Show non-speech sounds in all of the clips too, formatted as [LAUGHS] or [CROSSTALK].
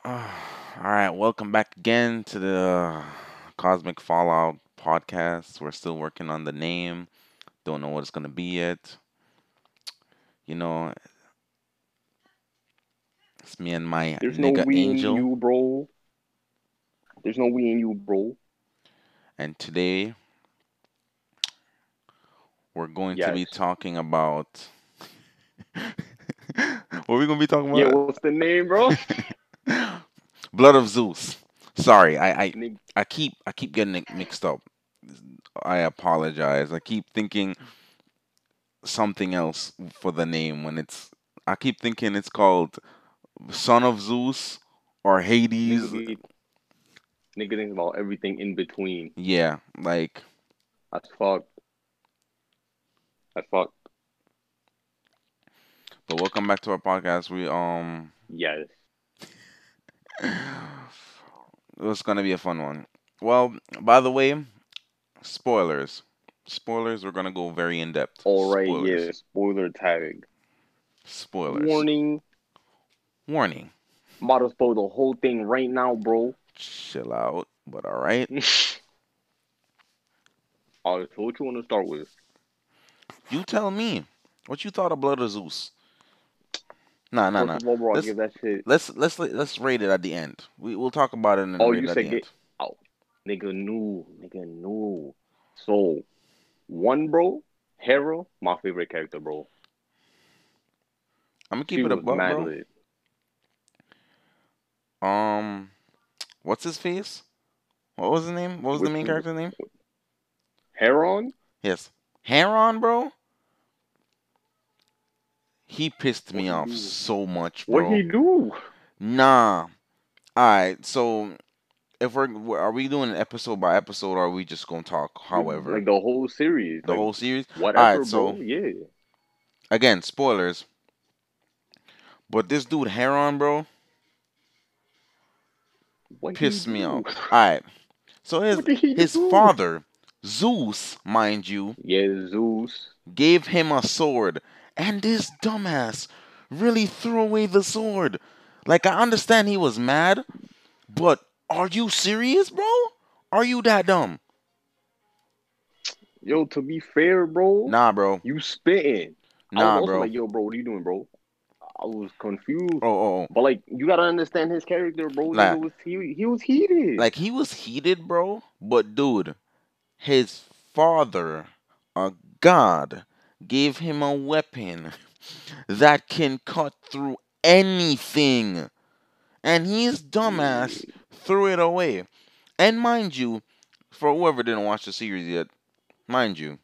[SIGHS] all right, welcome back again to the uh, Cosmic Fallout podcast. We're still working on the name. Don't know what it's gonna be yet. You know, it's me and my There's no nigga we Angel, in you, bro. There's no we in you, bro. and today we're going to be talking about. [LAUGHS] what are we gonna be talking about? Yeah, what's the name, bro? [LAUGHS] Blood of Zeus. Sorry, I, I I keep I keep getting it mixed up. I apologize. I keep thinking something else for the name when it's I keep thinking it's called Son of Zeus or Hades. nigga, thinks about everything in between. Yeah, like That's fucked. That's fucked. but welcome back to our podcast. We um Yes. [SIGHS] it's gonna be a fun one. Well, by the way, spoilers. Spoilers, we're gonna go very in depth. All right, Spoilers. yeah. Spoiler tag. Spoilers. Warning. Warning. I'm about to spoil the whole thing right now, bro. Chill out. But alright. [LAUGHS] Alright, so what you want to start with? You tell me. What you thought of Blood of Zeus? Nah, no, no. nah. bro, Let's- give that shit. Let's let's let's rate it at the end. We we'll talk about it in the Oh, you said get- end. Nigga new, nigga new. So, one, bro, Hera, my favorite character, bro. I'm gonna She keep it a mad bro. lit. Um, what's his face? What was his name? What was the main one? character's name? Heron? Yes, Heron, bro. He pissed me off so much, bro. What bro. he do? Nah. All right, so if we're are we doing an episode by episode, or are we just gonna talk? However, like the whole series, the like, whole series. whatever, Alright, bro. so- yeah. Again, spoilers. But this dude Heron, bro, What pissed me do? off. All right. So [LAUGHS] his What did he his do? father, Zeus, mind you, Yeah, Zeus. gave him a sword, and this dumbass really threw away the sword. Like I understand he was mad, but are you serious, bro? Are you that dumb? Yo, to be fair, bro, Nah, bro. you spitting. I Nah, was bro. like, yo, bro, what are you doing, bro? I was confused. Oh, oh, oh. But like, you gotta understand his character, bro. Nah. Nigga was he, he was heated. Like he was heated, bro. But dude, his father, a god, gave him a weapon that can cut through anything. And his dumbass threw it away. And mind you, for whoever didn't watch the series yet, mind you,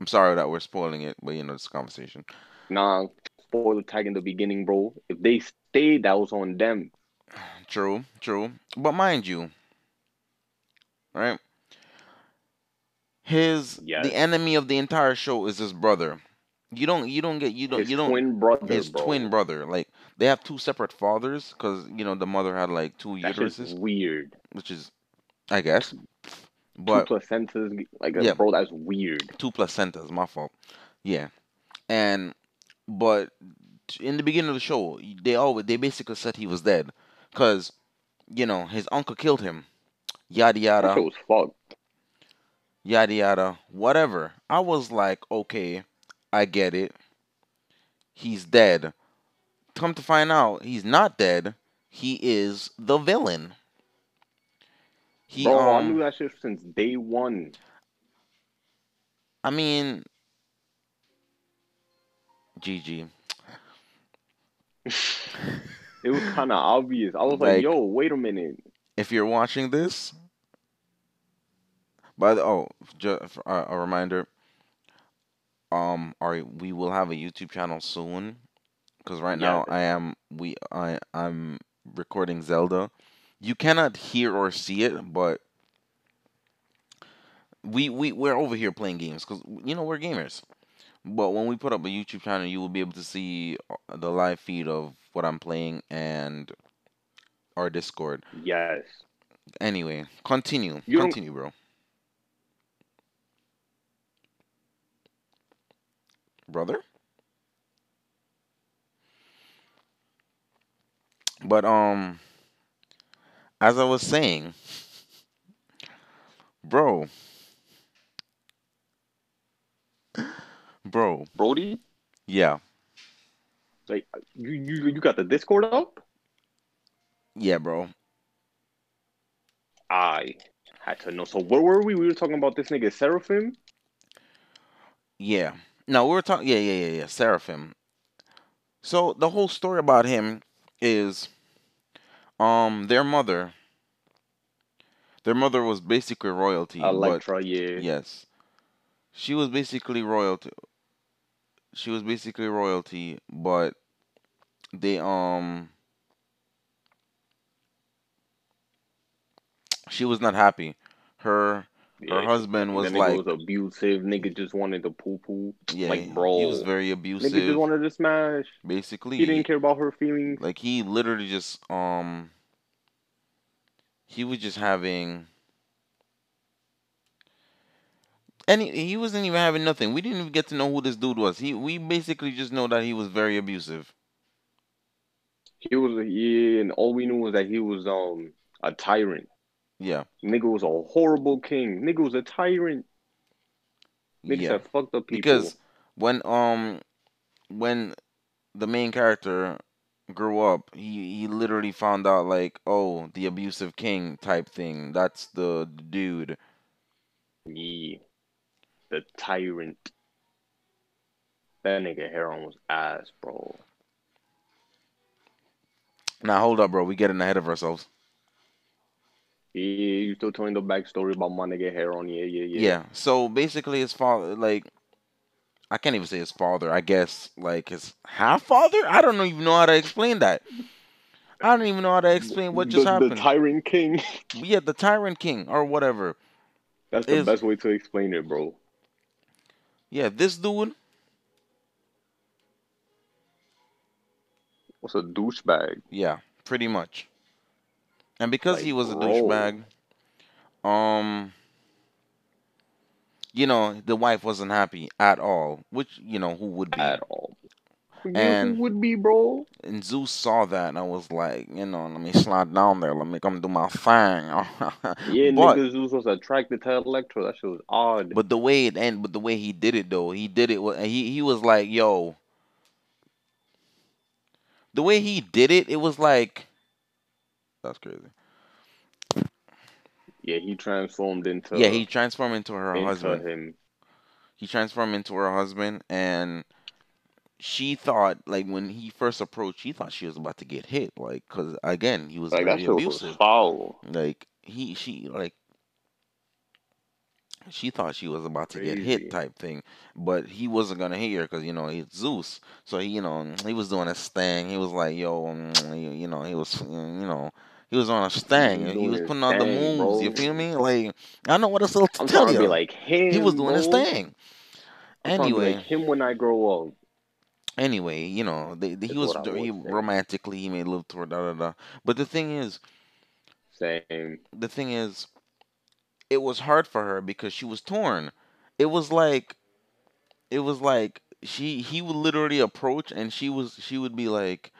I'm sorry that we're spoiling it, but you know, this conversation. Nah, spoiler tag in the beginning, bro. If they stayed, that was on them. [SIGHS] True, true. But mind you, right? His Yes. the enemy of the entire show is his brother. You don't you don't get you don't His you don't twin brother, his bro. twin brother. Like they have two separate fathers because you know the mother had like two just uteruses, weird. which is I guess. But Two placentas, like, Yeah. bro, that's weird. two placentas, my fault. Yeah, and but in the beginning of the show, they always they basically said he was dead because you know his uncle killed him. Yada That yada shit was fucked. Yada yada whatever. I was like, okay, I get it. He's dead. Come to find out, he's not dead. He is the villain. He Bro, I um, knew that shit since day one. I mean, GG. [LAUGHS] It was kind of obvious. I was like, Like- yo, wait a minute. if you're watching this, by the oh, just a, a reminder. Um, our we will have a YouTube channel soon, because right now I am we I I'm recording Zelda. You cannot hear or see it, but we we we're over here playing games because you know we're gamers. But when we put up a YouTube channel, you will be able to see uh, the live feed of what I'm playing and our Discord. Yes. Anyway, continue. You continue, bro. Brother? But um, as I was saying, bro, bro, Brody, yeah, like you you you got the Discord up? yeah, bro. I had to know. So where were we? We were talking about this nigga Seraphim. Yeah. No, we were talking. Yeah, yeah, yeah, yeah. Seraphim. So the whole story about him is, um, their mother. Their mother was basically royalty. but- Electra, yeah. yes, she was basically royalty. She was basically royalty, but they um. She was not happy. Her her Yeah. husband was nigga like, was abusive. Nigga just wanted to poo poo. yeah, like, bro, he was very Nigga abusive. just wanted to smash. basically, He didn't care about her feelings. Like he literally just um he was just having any he wasn't even having nothing. We didn't even get to know who this dude was. He we basically just know that he was very abusive. He was yeah, and all we knew was that he was um a tyrant. Yeah. Nigga was a horrible king. Nigga was a tyrant. Nigga yeah. said fucked up people. Because when um when the main character grew up, he he literally found out like, oh, the abusive king type thing. That's the dude. yeah, the tyrant. That nigga Heron was ass, bro. Now hold up, bro. We getting ahead of ourselves. Yeah, you still telling the backstory about my nigga Heron. Yeah, yeah, yeah. Yeah. So basically, his father, like, I can't even say his father. I guess like his half father. I don't even know how to explain that. I don't even know how to explain what just the, happened. The tyrant king. [LAUGHS] yeah, the tyrant king or whatever. That's the Is- best way to explain it, bro. Yeah, this dude. What's a douchebag? Yeah, pretty much. And because he was a douchebag, um, you know, the wife wasn't happy at all. Which you know, who would be? At all. And- who would be, bro? And Zeus saw that, and I was like, you know, let me slide down there. Let me come do my thing. [LAUGHS] Yeah, but nigga Zeus was attracted to Electra. That shit was odd. but the way it end, but the way he did it though, he did it. He he was like, yo. The way he did it, it was like, that's crazy. yeah, he transformed into yeah, he transformed into her into husband. him. He transformed into her husband, and she thought, like when he first approached, she thought she was about to get hit, like, cause again, he was Like very shit was abusive. foul. Like he, she, like she thought she was about to get hit, type thing. But he wasn't gonna hit her, cause you know he's Zeus. So he, you know, he was doing his thing. He was like, yo, you know, he was, you know. He was on a stang. He was putting on the moves. You feel me? Like I don't know what else to I'm tell you. like him. he was doing his thing. I'm to be Anyway, like him when I grow up. anyway, you know, they, they- he was he romantically he made love to her, da da da. But the thing is, Same. the thing is, it was hard for her because she was torn. It was like, it was like she he would literally approach and she was she would be like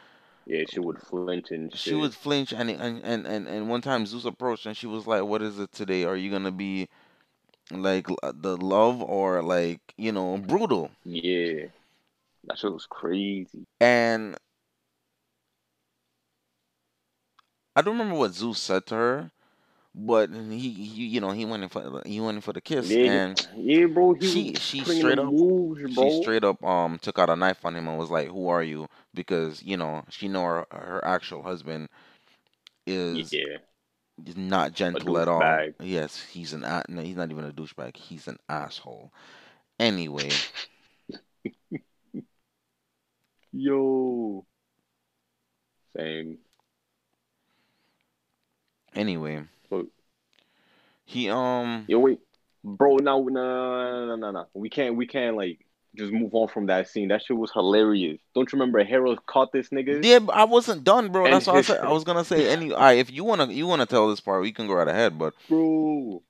Yeah, she would flinch and shit. she would flinch and and and and, and one time Zeus approached and she was like, "What is it today? Are you gonna be like the love or like you know brutal?" Yeah. That shit was crazy. And I don't remember what Zeus said to her, but he, he you know he went in for he went in for the kiss Yeah, and yeah, bro. He she- she straight up- moves, bro. she straight up um took out a knife on him and was like, "Who are you?" Because you know she know her, her actual husband is yeah. not gentle at all. Yes, he's an no, he's not even a douchebag. He's an asshole. Anyway, [LAUGHS] Yo. Same. anyway, he um Yo, wait, bro. No, no, no, no, no, no. We can't. We can't like just move on from that scene. That shit was hilarious. Don't you remember Hera caught this nigga? yeah, but I wasn't done, bro. That's what I said. I was gonna say any. [LAUGHS] All right, if you wanna you wanna tell this part, we can go right ahead. But Bro,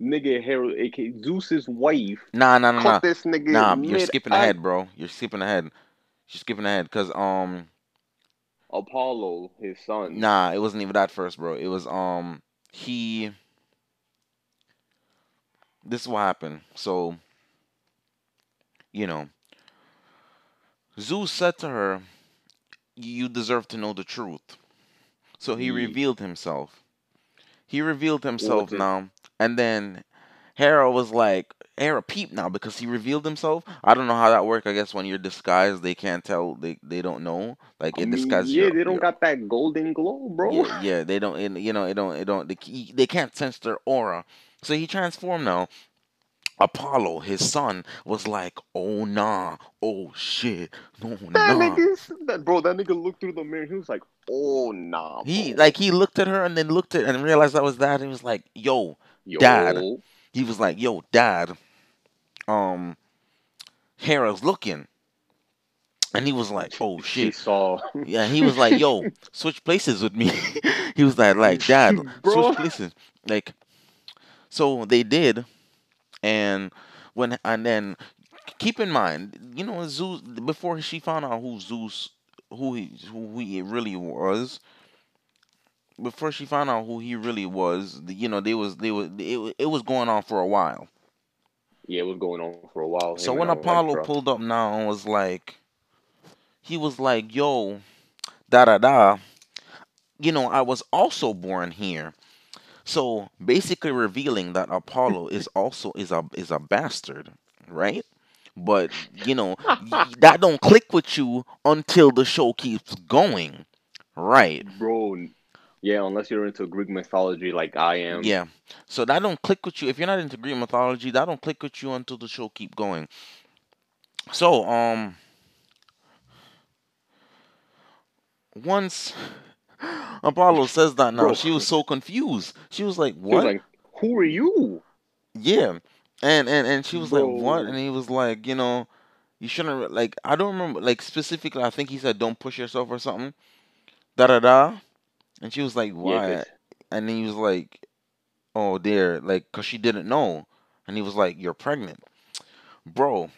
nigga Hera, aka Zeus's wife, nah, nah, nah, nah. this nigga. Nah, you're skipping I- ahead, bro. You're skipping ahead. You're skipping ahead because um, Apollo, his son. Nah, it wasn't even that first, bro. It was um he. This is what happened. So, you know, Zeus said to her, "You deserve to know the truth." So he Yeah. revealed himself. He revealed himself it? now, and then Hera was like, "Hera, peep now," because he revealed himself. I don't know how that worked. I guess when you're disguised, they can't tell. They they don't know. Like I it mean, yeah, your- they don't your- got that golden glow, bro. yeah, yeah, they don't. It, you know, it don't. It don't. They, they can't sense their aura. So he transformed now. Apollo, his son, was like, "Oh nah, oh shit, no That nah." that bro, that nigga looked through the mirror. He was like, "Oh nah." He like he looked at her and then looked at and realized that was that. And he was like, "Yo," Yo, Dad. he was like, "Yo, Dad." Um, Hera's looking, and he was like, "Oh [LAUGHS] She shit." saw. Yeah, he was like, "Yo, [LAUGHS] switch places with me." [LAUGHS] he was like, "Like, Dad, Bro. switch places." Like, so they did, and when and then keep in mind, you know, Zeus before she found out who Zeus, who he who he really was. Before she found out who he really was, you know, they was they was it, it was going on for a while. Yeah, it was going on for a while. So when um, Apollo Electra. pulled up now and was like, he was like, "Yo, da da da," you know, I was also born here. So basically, revealing that Apollo is also is a is a bastard, right? But you know [LAUGHS] y- that don't click with you until the show keeps going, right? bro. Yeah, unless you're into Greek mythology like I am. Yeah. So that don't click with you if you're not into Greek mythology. That don't click with you until the show keep going. So um, once [LAUGHS] Apollo [LAUGHS] says that now, Bro. she was so confused. She was like, "What?" was like, "Who are you?" yeah, and and and she was like, "What?" And he was like, "You know, you shouldn't like. I don't remember like specifically. I think he said, "Don't push yourself" or something. Da da da. And she was like, Yeah, and he was like, "Oh dear," like, cause she didn't know, and he was like, "You're pregnant, bro."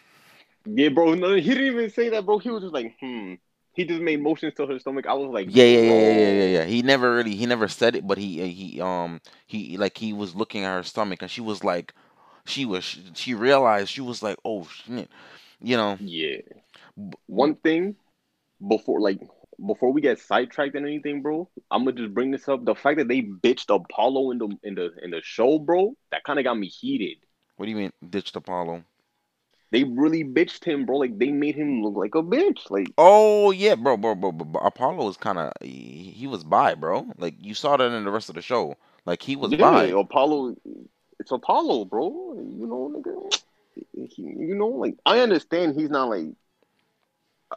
yeah, bro. No, he didn't even say that, bro. He was just like, "Hmm." He just made motions to her stomach. I was like, Yeah, yeah, yeah, yeah, yeah, yeah, He never really, he never said it, but he, he, um, he, like, he was looking at her stomach, and she was like, she was, she realized she was like, oh shit, you know. Yeah. One thing before, like, before we get sidetracked and anything, bro, I'm gonna just bring this up. The fact that they bitched Apollo in the in the in the show, bro, that kind of got me heated. What do you mean ditched Apollo? They really bitched him, bro. Like they made him look like a bitch. Like Oh yeah, bro, bro, bro, bro. Apollo was kind of, he, he was bi, bro. Like you saw that in the rest of the show. Like he was yeah, bi. Apollo. It's Apollo, bro. You know, nigga. He, you know, like I understand he's not like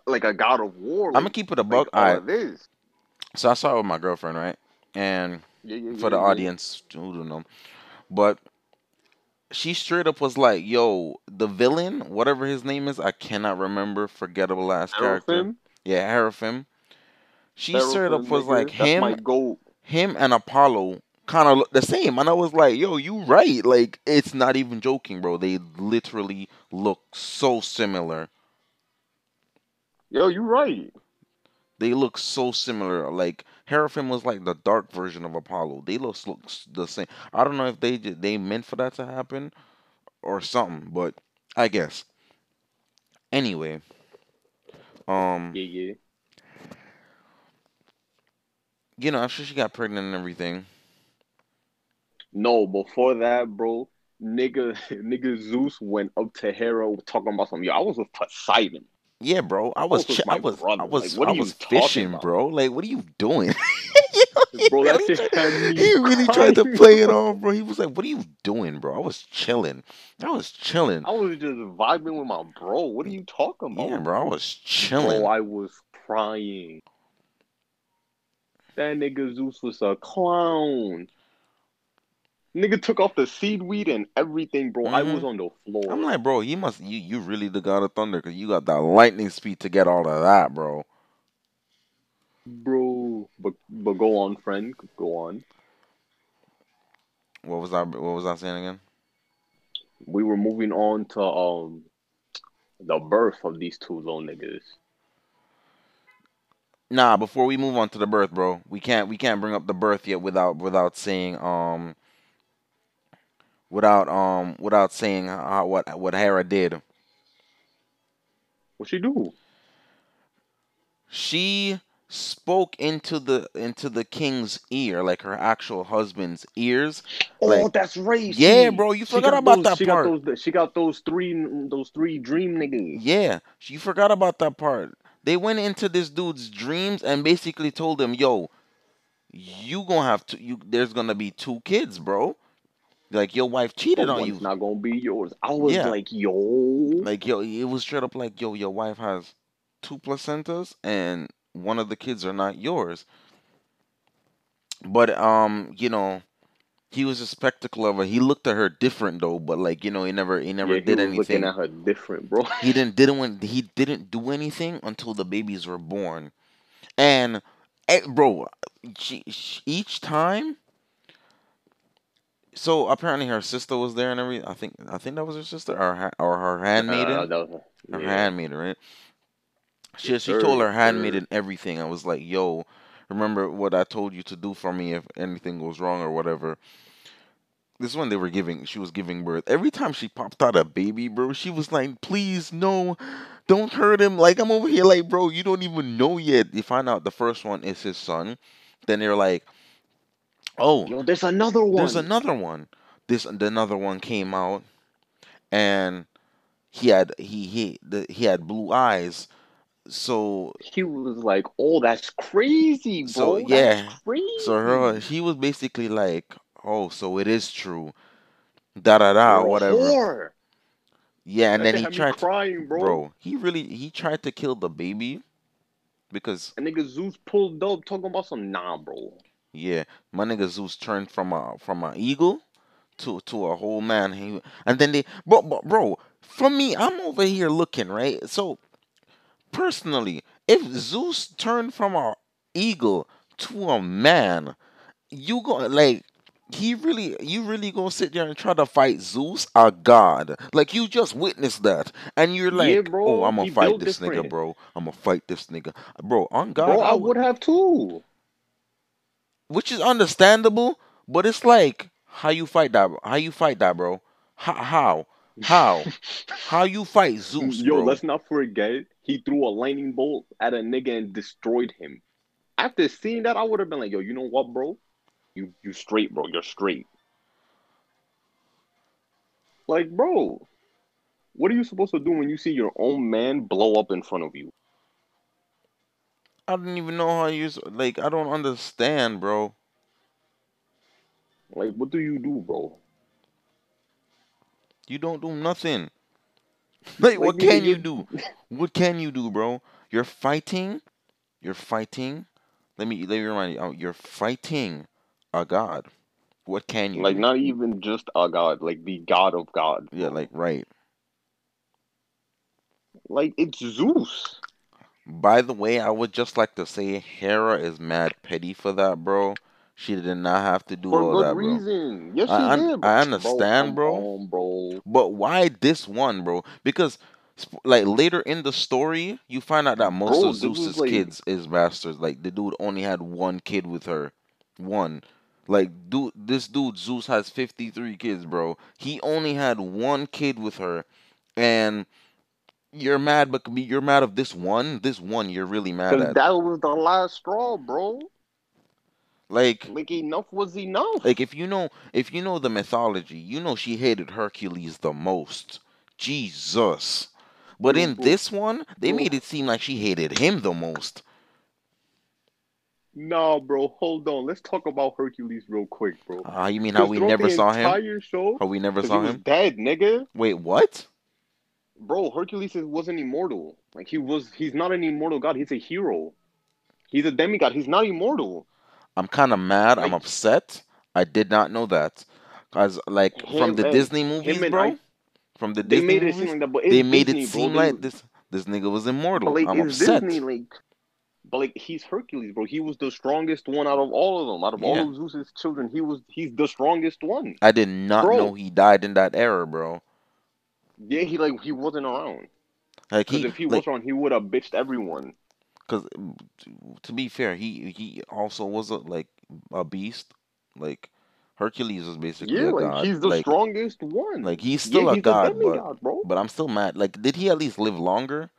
like a god of war. I'm gonna keep it a like buck. all Alright, this. so I saw it with my girlfriend, right? And Yeah, yeah, for the audience who don't know. But she straight up was like, "Yo, the villain, whatever his name is, I cannot remember. Forgettable ass character. Yeah, Heraphim. She straight up was like him, him and Apollo kind of look the same, and I was like, "Yo, you right? Like, it's not even joking, bro. They literally look so similar. Yo, you right. They look so similar. Like Heraphim was like the dark version of Apollo. They look look the same. I don't know if they they meant for that to happen or something, but I guess. Anyway, um, Yeah, yeah. you know, after she got pregnant and everything, No, before that, bro, nigga, [LAUGHS] nigga Zeus went up to Hera talking about something. Yo, I was with Poseidon. Yeah, bro, I was, chi- I was, brother. I was, Like, I was fishing, about? bro. Like, what are you doing? [LAUGHS] You know, he Bro, that shit tried- he really tried to [LAUGHS] play it off, bro. He was like, "What are you doing, bro?" I was chilling. I was chilling. I was just vibing with my bro. What are you talking about? Yeah, bro, I was chilling. Bro, I was crying. That nigga Zeus was a clown. Nigga took off the seaweed and everything, bro. I Mhm. was on the floor. I'm like, bro, you must, you, you really the god of thunder because you got that lightning speed to get all of that, bro. bro. But but go on, friend. Go on. What was I, what was I saying again? We were moving on to um the birth of these two little niggas. Nah, before we move on to the birth, bro, we can't we can't bring up the birth yet without without saying um without um without saying how, what what Hera did. What she do? She spoke into the into the king's ear, like her actual husband's ears. Oh, Like, that's right. yeah, bro, you forgot about those- that she part. Got those, she got those three those three dream niggas. Yeah, you forgot about that part. They went into this dude's dreams and basically told him, "Yo, you gonna have to. You there's gonna be two kids, bro. Like your wife cheated on you. not gonna be yours. I was Yeah. like, yo, Like yo, it was straight up like, yo, your wife has two placentas and one of the kids are not yours. But um, you know, he was a spectacle of her. He looked at her different though, but like you know, he never he never yeah, he did was anything. looking at her different, bro. [LAUGHS] he didn't didn't when he didn't do anything until the babies were born and eh, bro she, she- each time so apparently her sister was there and everything i think i think that was her sister or her, or her handmaiden? Uh, that was- her handmaiden right? She, Yes, she sir, told her handmaiden everything. I was like yo remember what i told you to do for me if anything goes wrong or whatever? This is when they were giving she was giving birth. Every time she popped out a baby bro she was like please no. Don't hurt him. Like i'm over here like bro you don't even know yet. You find out the first one is his son. Then they're like oh Yo, there's another one. there's another one this another one came out and he had he he the, he had blue eyes so He was like, "Oh, that's crazy, bro. So, That's yeah. crazy." so her he was basically like oh so it is true da da da You're whatever yeah and That then he tried to, bro. bro he really he tried to kill the baby because And nigga Zeus pulled up talking about some nah, bro. Yeah my nigga zeus turned from a from an eagle to to a whole man. He and then they bro, bro bro for me i'm over here looking right? So personally if zeus turned from a eagle to a man you go like he really you really gonna sit there and try to fight zeus a god? Like you just witnessed that and you're like Yeah, bro, oh i'm gonna fight this nigga bro. I'm gonna fight this nigga. Bro on god bro, I I would- would have too. Which is understandable, but it's like how you fight that, how you fight that, bro. How, how, how, [LAUGHS] how you fight Zeus, Yo, bro? let's not forget he threw a lightning bolt at a nigga and destroyed him. After seeing that, I would have been like, "Yo, you know what, bro? You you straight, bro. You're straight." Like, bro, what are you supposed to do when you see your own man blow up in front of you? I don't even know how you like. I don't understand, bro. Like, what do you do, bro? You don't do nothing. [LAUGHS] Like, what Like, nigga, can you you- do? [LAUGHS] What can you do, bro? You're fighting. You're fighting. Let me let me remind you. uh, You're fighting a god. What can you Like, do? not even just a god, like the god of God. yeah, like right. Like it's Zeus. By the way, I would just like to say Hera is mad petty for that, bro. She did not have to do For all good that, bro. reason. Yes, she I un- did. I understand, bro. on, bro. But why this one, bro? Because like later in the story, you find out that most Bro, of Zeus's like- kids is bastards. Like the dude only had one kid with her, one. Like dude, this dude Zeus has fifty three kids, bro. He only had one kid with her, and you're mad, but you're mad of this one. This one, you're really mad at. that was the last straw, bro. Like Like enough was enough. Like if you know if you know the mythology, you know she hated Hercules the most. Jesus. But in this one, they made it seem like she hated him the most. Nah, bro. Hold on. Let's talk about Hercules real quick, bro. Ah, you mean how we never saw him? Show. How we never saw him? dead, nigga. Wait, what? Bro, Hercules wasn't immortal. Like he was. He's not an immortal god. He's a hero. He's a demigod. He's not immortal. I'm kind of mad. I'm upset. I did not know that. Cause like from the and- Disney movies, bro. I- from the Disney made movies, like that, they made Disney, it seem They- like this this nigga was immortal. But like I'm upset. Disney, like, but like he's Hercules, bro. He was the strongest one out of all of them. Out of Yeah. all of Zeus's children, he was he's the strongest one. I did not Bro. know he died in that era, bro. Yeah, he like he wasn't around. Like he, if he like, was around, he would have bitched everyone. Because to be fair, he he also was a like a beast. Like Hercules was basically Yeah, a like god. he's the Like strongest one. like he's Yeah, still a he's god, but but I'm still mad. Like did he at least live longer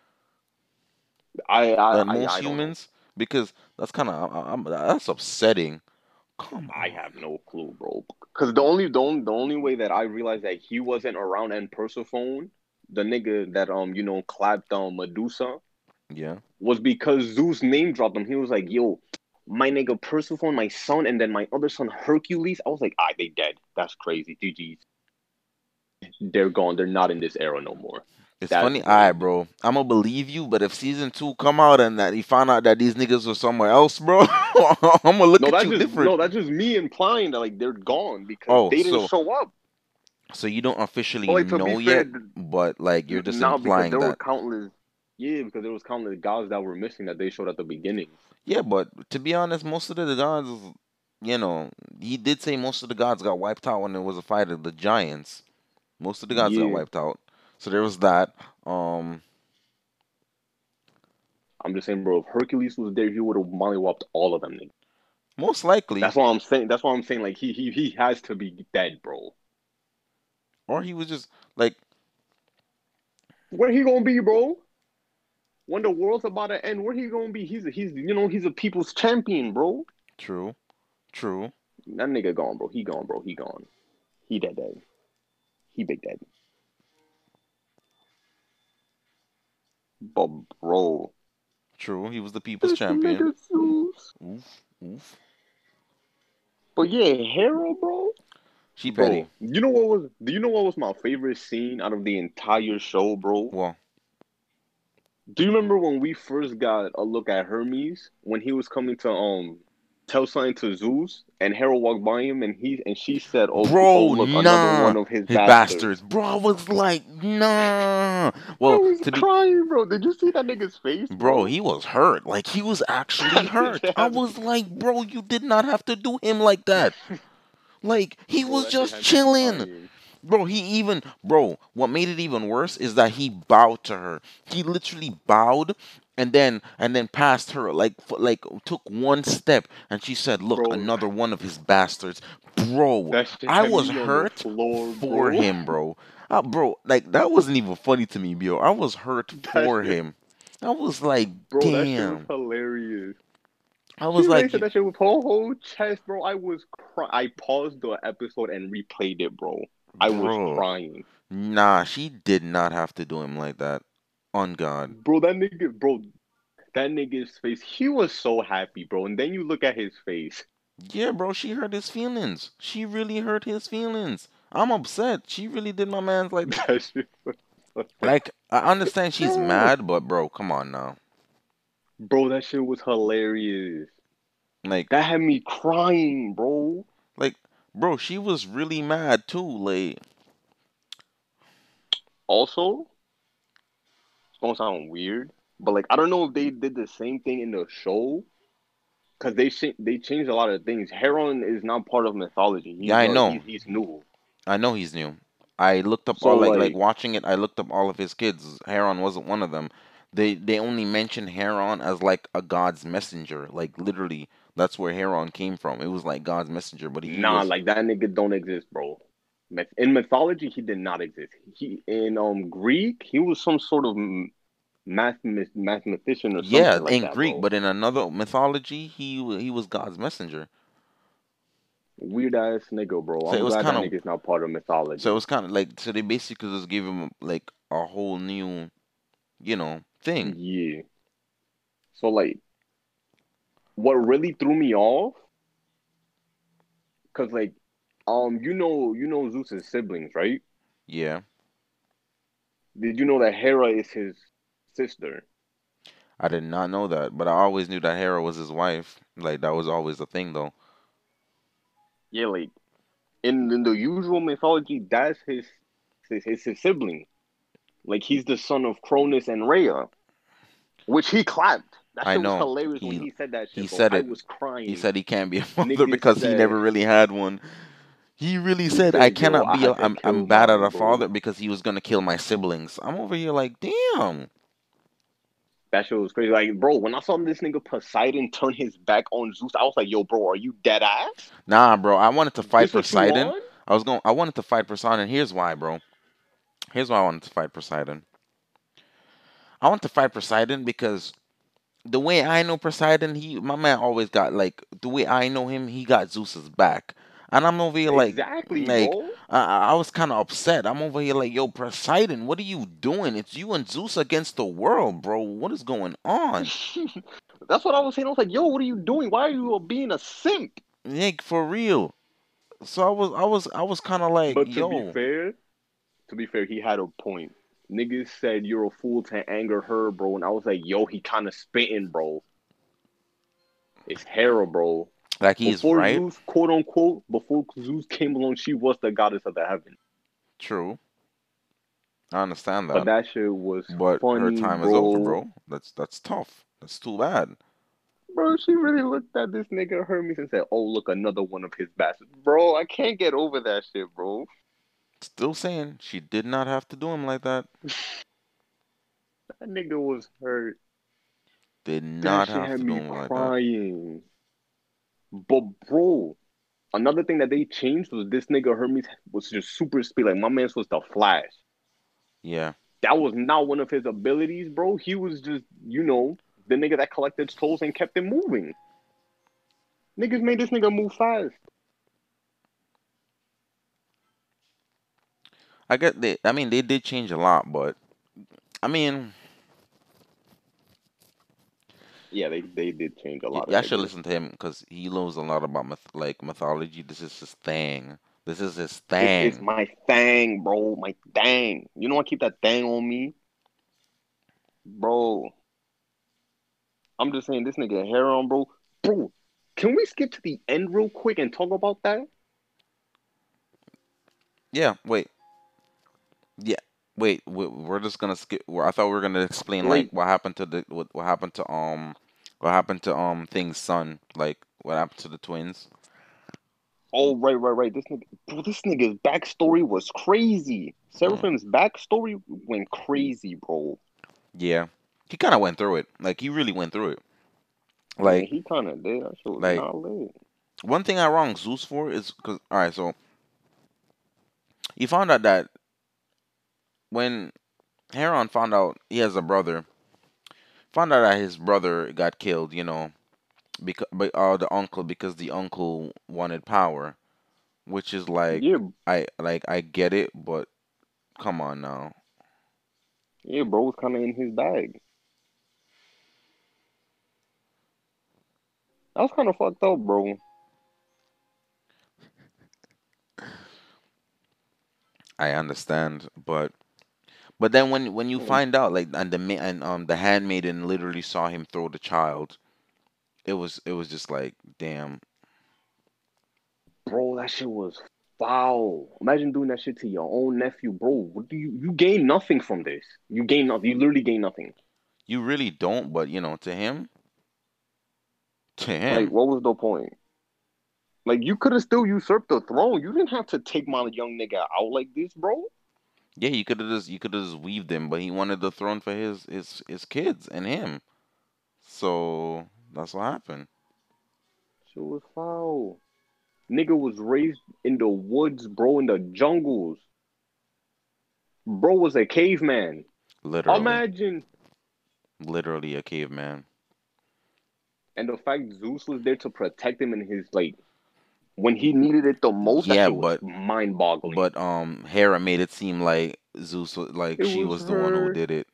I I than I, most I humans? Because that's kind of that's upsetting. Come I have no clue, bro. Because the only the only, the only way that I realized that he wasn't around and Persephone, the nigga that um you know clapped um Medusa, Yeah. was because Zeus name dropped him. He was like, "Yo, my nigga Persephone, my son, and then my other son Hercules." I was like, "Ah, they dead. That's crazy. GG's. They're gone. They're not in this era no more." It's That's funny, alright, bro. I'm gonna believe you, but if season two come out and that you find out that these niggas were somewhere else, bro, [LAUGHS] I'm gonna look No, at that's you just different. no, that's just me implying that like they're gone because Oh, they didn't so show up. so you don't officially But like know fair, yet, but like you're just implying there were countless. Yeah, because there was countless gods that were missing that they showed at the beginning. Yeah, but to be honest, most of the gods, you know, he did say most of the gods got wiped out when there was a fight of the giants. Most of the gods got wiped out. So there was that. Um, I'm just saying, bro. If Hercules was there, he would have mollywopped all of them. Most likely, That's what I'm saying. That's what I'm saying. Like he he he has to be dead, bro. or he was just like, Where he gonna be, bro? When the world's about to end, where he gonna be? He's a, he's you know he's a people's champion, bro. true, true. That nigga gone, bro. He gone, bro. He gone. He dead, dead. He big dead. But bro, True, he was the people's this champion. Oof, oof. But yeah, Hera, bro. She petty. Bro, you know what was? Do you know what was my favorite scene out of the entire show, bro? Well, Do you remember when we first got a look at Hermes when he was coming to um tell something to Zeus and Hera walked by him and he and she said, "Oh, bro, oh look, another nah, one of his, his bastards." bastards. Bro, I was like, nah. I Well, was to be, crying, bro. Did you see that nigga's face, bro, he was hurt. Like he was actually [LAUGHS] hurt. nigga I was like, bro, you did not have to do him like that. Like he Bro, [LAUGHS] was just chilling. Bro, he even bro, what made it even worse is that he bowed to her. He literally bowed and then and then passed her like like took one step and she said, "Look, Bro. another one of his bastards." Bro, I was me on the hurt floor, for bro. him, bro. Uh, bro, like that wasn't even funny to me, bro. I was hurt That for shit- him. I was like, Bro, that shit was damn. hilarious. I was He like, that shit with her whole chest, bro. I was cry- I paused the episode and replayed it, bro. I was crying, nah, she did not have to do him like that. On God. bro. That nigga, bro. That nigga's face. He was so happy, bro. And then you look at his face. Yeah, bro, she hurt his feelings. She really hurt his feelings. I'm upset. She really did my man's like that. Like, I understand she's [LAUGHS] mad, but bro, come on now. bro, that shit was hilarious. Like, That had me crying, bro. like, bro, she was really mad too. Like, Also, it's gonna sound weird, but like I don't know if they did the same thing in the show. Cause they they changed a lot of things. Heron is not part of mythology. He's, Yeah, I uh, know. He's, he's new. I know he's new. I looked up So, all like, like like- watching it. I looked up all of his kids. Heron wasn't one of them. They they only mentioned Heron as like a god's messenger. Like literally, that's where Heron came from. It was like God's messenger, but he Nah, was, like that nigga don't exist, bro. Myth- In mythology, he did not exist. He in um Greek, he was some sort of math mathematician or something yeah like in that, Greek, bro. but in another mythology, he he was God's messenger. weird ass nigga, bro. So I'm it was kinda- nigga's not part of mythology. So it was kind of like so they basically just gave him like a whole new, you know, thing. Yeah. So like, what really threw me off? Cause like, um, you know, you know Zeus's siblings, right? Yeah, Did you know that Hera is his sister? I did not know that, but I always knew that Hera was his wife. Like that was always the thing, though. Yeah, like in, in the usual mythology, that's his his, his his sibling. Like he's the son of Cronus and Rhea, which he clapped. That I know. hilarious when He- he said that shit. he bro. said I it. was crying. He said he can't be a mother Nigga because he never really had one. He really said, "I cannot be. A, I'm I'm bad at a father because he was gonna kill my siblings." I'm over here like, damn. That shit was crazy. Like, bro, when I saw this nigga Poseidon turn his back on Zeus, I was like, yo, bro, are you dead ass? Nah, bro. I wanted to fight This Poseidon. I was going. I wanted to fight Poseidon. Here's why, bro. Here's why I wanted to fight Poseidon. I want to fight Poseidon because the way I know Poseidon, he my man always got like the way I know him, he got Zeus's back, and I'm over here like exactly, like. I, I was kind of upset. I'm over here like, yo, Poseidon, what are you doing? It's you and Zeus against the world, bro. What is going on? [LAUGHS] That's what I was saying. I was like, yo, what are you doing? Why are you being a simp? Nick, for real. So I was I was I was kind of like, But to yo, be fair, to be fair, he had a point. Niggas said you're a fool to anger her, bro, and I was like, yo, he kind of spitting, bro. It's Hera, bro. Like he's before right. Zeus, quote unquote, before Zeus came along, she was the goddess of the heaven. True. I understand that. But that. that shit was But her funny, time bro. is over, bro. That's that's tough. That's too bad. Bro, she really looked at this nigga Hermes and said, "Oh, look, another one of his bastards." Bro, I can't get over that shit, bro. Still saying she did not have to do him like that. [LAUGHS] That nigga was hurt. Did That not shit have to do him like that. But bro, another thing that they changed was this nigga Hermes was just super speed. Like my man's was the Flash. Yeah. That was not one of his abilities, bro. He was just, you know, the nigga that collected souls and kept it moving. Niggas made this nigga move fast. I get they. I mean, they did change a lot, but I mean, Yeah, they, they did change a lot. y'all of should listen to him because he knows a lot about myth- like mythology. This is his thing. This is his thing. it's my thing, bro. My thing. You know what I keep that thing on me, bro. I'm just saying this nigga Heron, bro. Bro, can we skip to the end real quick and talk about that? Yeah. Wait. Yeah. Wait. we- We're just gonna skip. I thought we were gonna explain like what happened to the what, what happened to um what happened to um thing's son. Like what happened to the twins. Oh, right, right, right. This nigga, bro, this nigga's backstory was crazy. Seraphim's backstory went crazy, bro. Yeah. He kind of went through it. Like he really went through it. Like he kind of did. That shit was like- one thing I wrong Zeus for is because all right, so he found out that when Heron found out he has a brother, found out that his brother got killed, you know, because by uh, the uncle because the uncle wanted power, which is like yeah, I like I get it, but come on now. yeah, bro was kind of in his bag. That was kind of fucked up, bro. I understand, but but then when when you Mm. find out like and the ma- and um the handmaiden literally saw him throw the child, it was it was just like damn. Bro, that shit was foul. Imagine doing that shit to your own nephew, bro. What do you you gain nothing from this? You gain nothing. You literally gain nothing. You really don't, but you know to him, to him. Like, what was the point? Like, you could have still usurped the throne. You didn't have to take my young nigga out like this, bro. Yeah, you could have just you could have just weaved him, but he wanted the throne for his his his kids and him, so that's what happened. Shit was foul. Nigga was raised in the woods, bro, in the jungles. Bro was a caveman. Literally, Imagine. literally a caveman. And the fact Zeus was there to protect him in his, like, when he needed it the most, Yeah, was but- mind boggling. But um, Hera made it seem like Zeus was like It she was was the one who did it.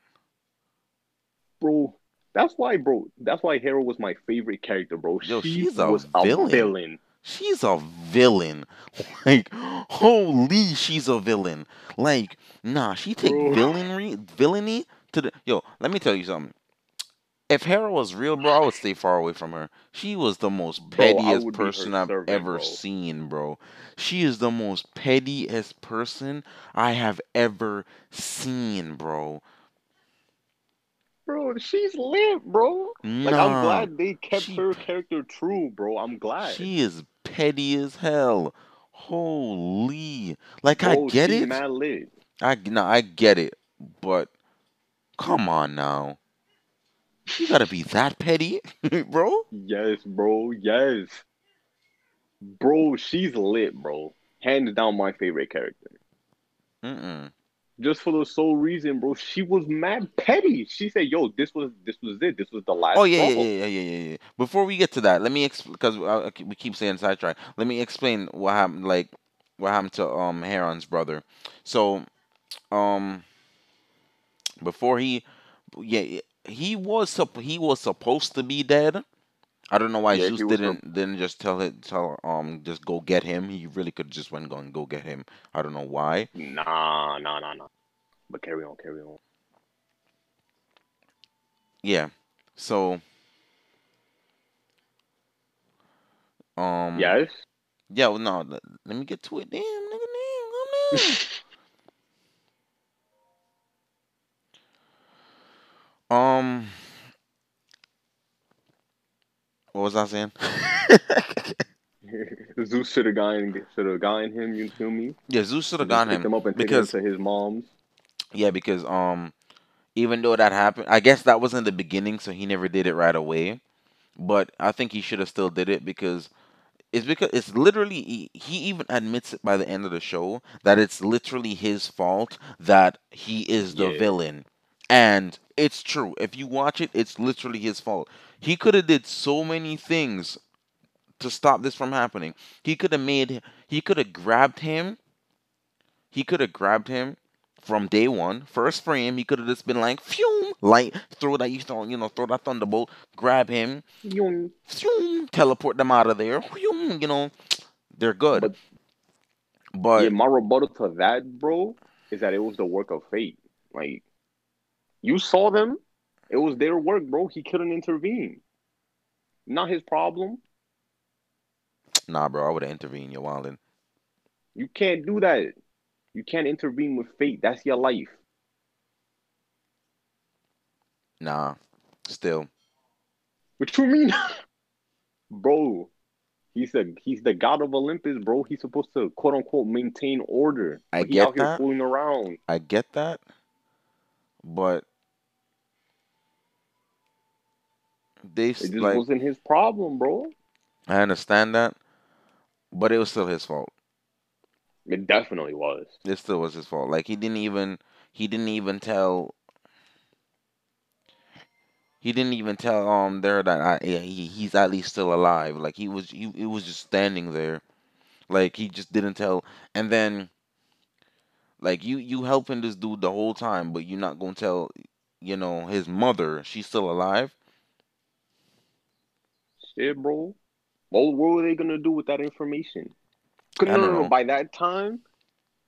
bro. That's why, bro. That's why Hera was my favorite character, bro. Yo, she she's a was villain. a villain. She's a villain. [LAUGHS] Like, holy, she's a villain. Like, nah, she take Bro. villainy, villainy to the. Yo, let me tell you something. If Hera was real, bro, I would stay far away from her. She was the most pettiest her person I've servant, ever bro. seen, bro. She is the most pettiest person I have ever seen, bro. Bro, she's lit, bro. Like I'm glad they kept she- her character true, bro. I'm glad. She is petty as hell. Holy, like I get it. I no, I get it, but come on now. You gotta be that petty, [LAUGHS] bro. Yes, bro. Yes. Bro, she's lit, bro. Hands down my favorite character. Mm-mm. Just for the sole reason, bro, she was mad petty. She said, "Yo, this was this was it. This was the last." Oh yeah, yeah, yeah, yeah, yeah, yeah. Before we get to that, let me explain because uh, we keep saying sidetrack. Let me explain what happened. Like what happened to um Heron's brother. So um before he, yeah, he was he was supposed to be dead. I don't know why Yeah, Zeus didn't didn't just tell it tell um just go get him. He really could just went go and go get him. I don't know why. Nah, nah, nah, nah. But carry on, carry on. Yeah. So um Yes. yeah, well, no, let, let me get to it. Damn, nigga, damn, [LAUGHS] calm down. um what was I saying? [LAUGHS] Zeus should have gotten should have gotten him. You feel me? yeah, Zeus should have gone him him up and because him to his mom's. yeah, because um even though that happened, I guess that was in the beginning, so he never did it right away. But I think he should have still did it because it's because it's literally he, he even admits it by the end of the show that it's literally his fault that he is the Yeah. villain. And it's true. If you watch it, it's literally his fault. He could have did so many things to stop this from happening. He could have made he could have grabbed him. He could have grabbed him from day one, first frame. He could have just been like, "Phew!" Like throw that you throw, you know, throw that thunderbolt, grab him, Yoing. phew, teleport them out of there. Phew, You know, they're good. But- But yeah, my rebuttal to that, bro, is that it was the work of fate. Like, you saw them, it was their work, bro. He couldn't intervene. Not his problem. nah, bro, I would have intervened. You wildin'. You can't do that. You can't intervene with fate. That's your life. Nah, still. What you mean? [LAUGHS] bro, he's the he's the god of Olympus, bro. He's supposed to quote unquote maintain order. I get out here that. fooling around. I get that, but they It just like wasn't his problem, bro. I understand that, but it was still his fault. It definitely was. It still was his fault. Like he didn't even he didn't even tell he didn't even tell um there that I, yeah, he, he's at least still alive. Like he was he, he was just standing there, like he just didn't tell. And then like you you helping this dude the whole time, but you're not gonna tell you know his mother she's still alive. Shit, bro. What, what were they gonna do with that information? 'Cause I no, don't no, no. know. By that time,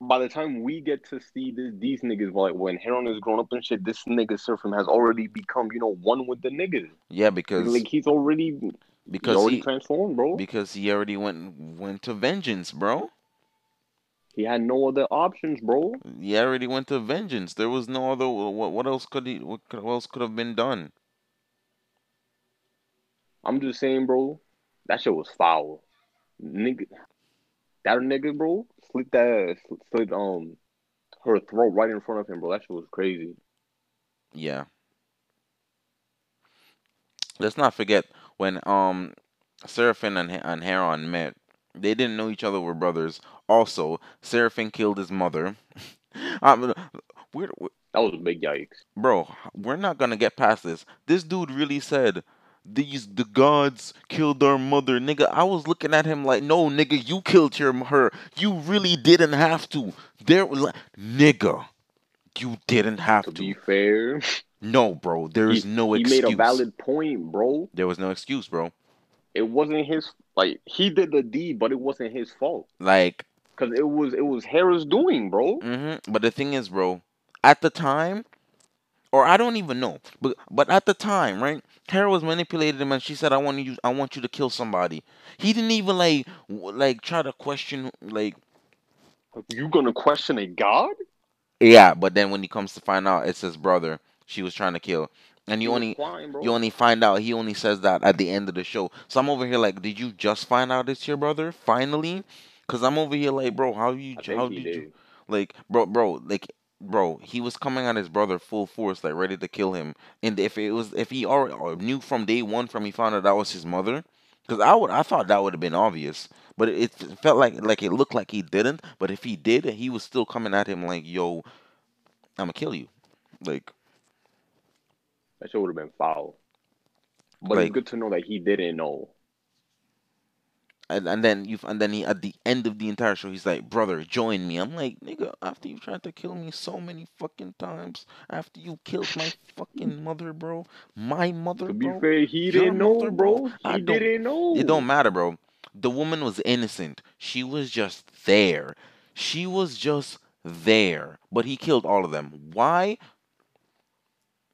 by the time we get to see this, these niggas, like when Heron is grown up and shit, this nigga Seraphim has already become, you know, one with the niggas. Yeah, because Like he's already, he's because already he transformed, bro. because he already went went to vengeance, bro. He had no other options, bro. He already went to vengeance. There was no other. What what else could he? What, what else could have been done? I'm just saying, bro. That shit was foul, nigga. That nigga, bro, slit that, slit um, her throat right in front of him, bro. That shit was crazy. Yeah. Let's not forget when um Seraphim and and Heron met. They didn't know each other were brothers. Also, Seraphim killed his mother. [LAUGHS] um, we're, we That was a big yikes. bro, we're not gonna get past this. This dude really said these the gods killed our mother, nigga. I was looking at him like, no, nigga, you killed your her. You really didn't have to. There, was like, nigga, you didn't have To to. be fair, No, bro, there is he, no he excuse. made a valid point, bro. There was no excuse, bro. It wasn't his like he did the deed, but it wasn't his fault Like, because it was it was Hera's doing, bro. hmm but the thing is, bro, at the time, or I don't even know, but but at the time, right? Hera was manipulated him, and she said, "I want you, I want you to kill somebody." He didn't even like, like try to question, like, You gonna question a god? yeah. But then when he comes to find out, it's his brother she was trying to kill, and you only flying, you only find out he only says that at the end of the show. So I'm over here like, did you just find out it's your brother finally? Cause I'm over here like, bro, how you I how he did you like, bro, bro, like bro, he was coming at his brother full force, like ready to kill him. And if it was, if he already or knew from day one, from he found out that was his mother, because I would, I thought that would have been obvious, but it, it felt like, like it looked like he didn't. But if he did, he was still coming at him like, "Yo, I'm gonna kill you," like, That shit would have been foul. But like, it's good to know that he didn't know. And, and then you, and then he at the end of the entire show, he's like, "Brother, join me." I'm like, "Nigga, after you tried to kill me so many fucking times, after you killed my fucking mother, bro, my mother, To be bro, fair, he didn't know, bro, bro. I He don't." didn't know. It don't matter, bro. The woman was innocent. She was just there. She was just there. But he killed all of them. Why?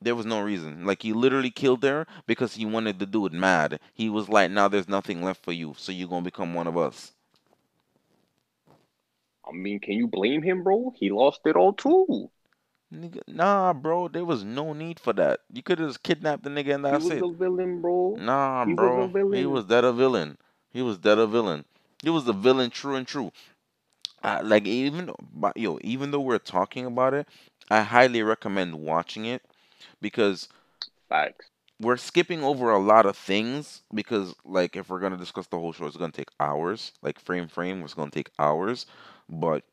There was no reason. Like he literally killed her because he wanted to do it mad. He was like, now there's nothing left for you, so you're gonna become one of us. I mean, can you blame him, bro? He lost it all too. Nigga, nah, bro, there was no need for that. You could have just kidnapped the nigga and that's it. He was it. a villain, bro. Nah, He was bro. a He was dead a villain. He was dead a villain. He was the villain, true and true. I, like even yo, even though we're talking about it, I highly recommend watching it because Facts. we're skipping over a lot of things because like if we're gonna discuss the whole show, it's gonna take hours. Like frame frame, was gonna take hours, but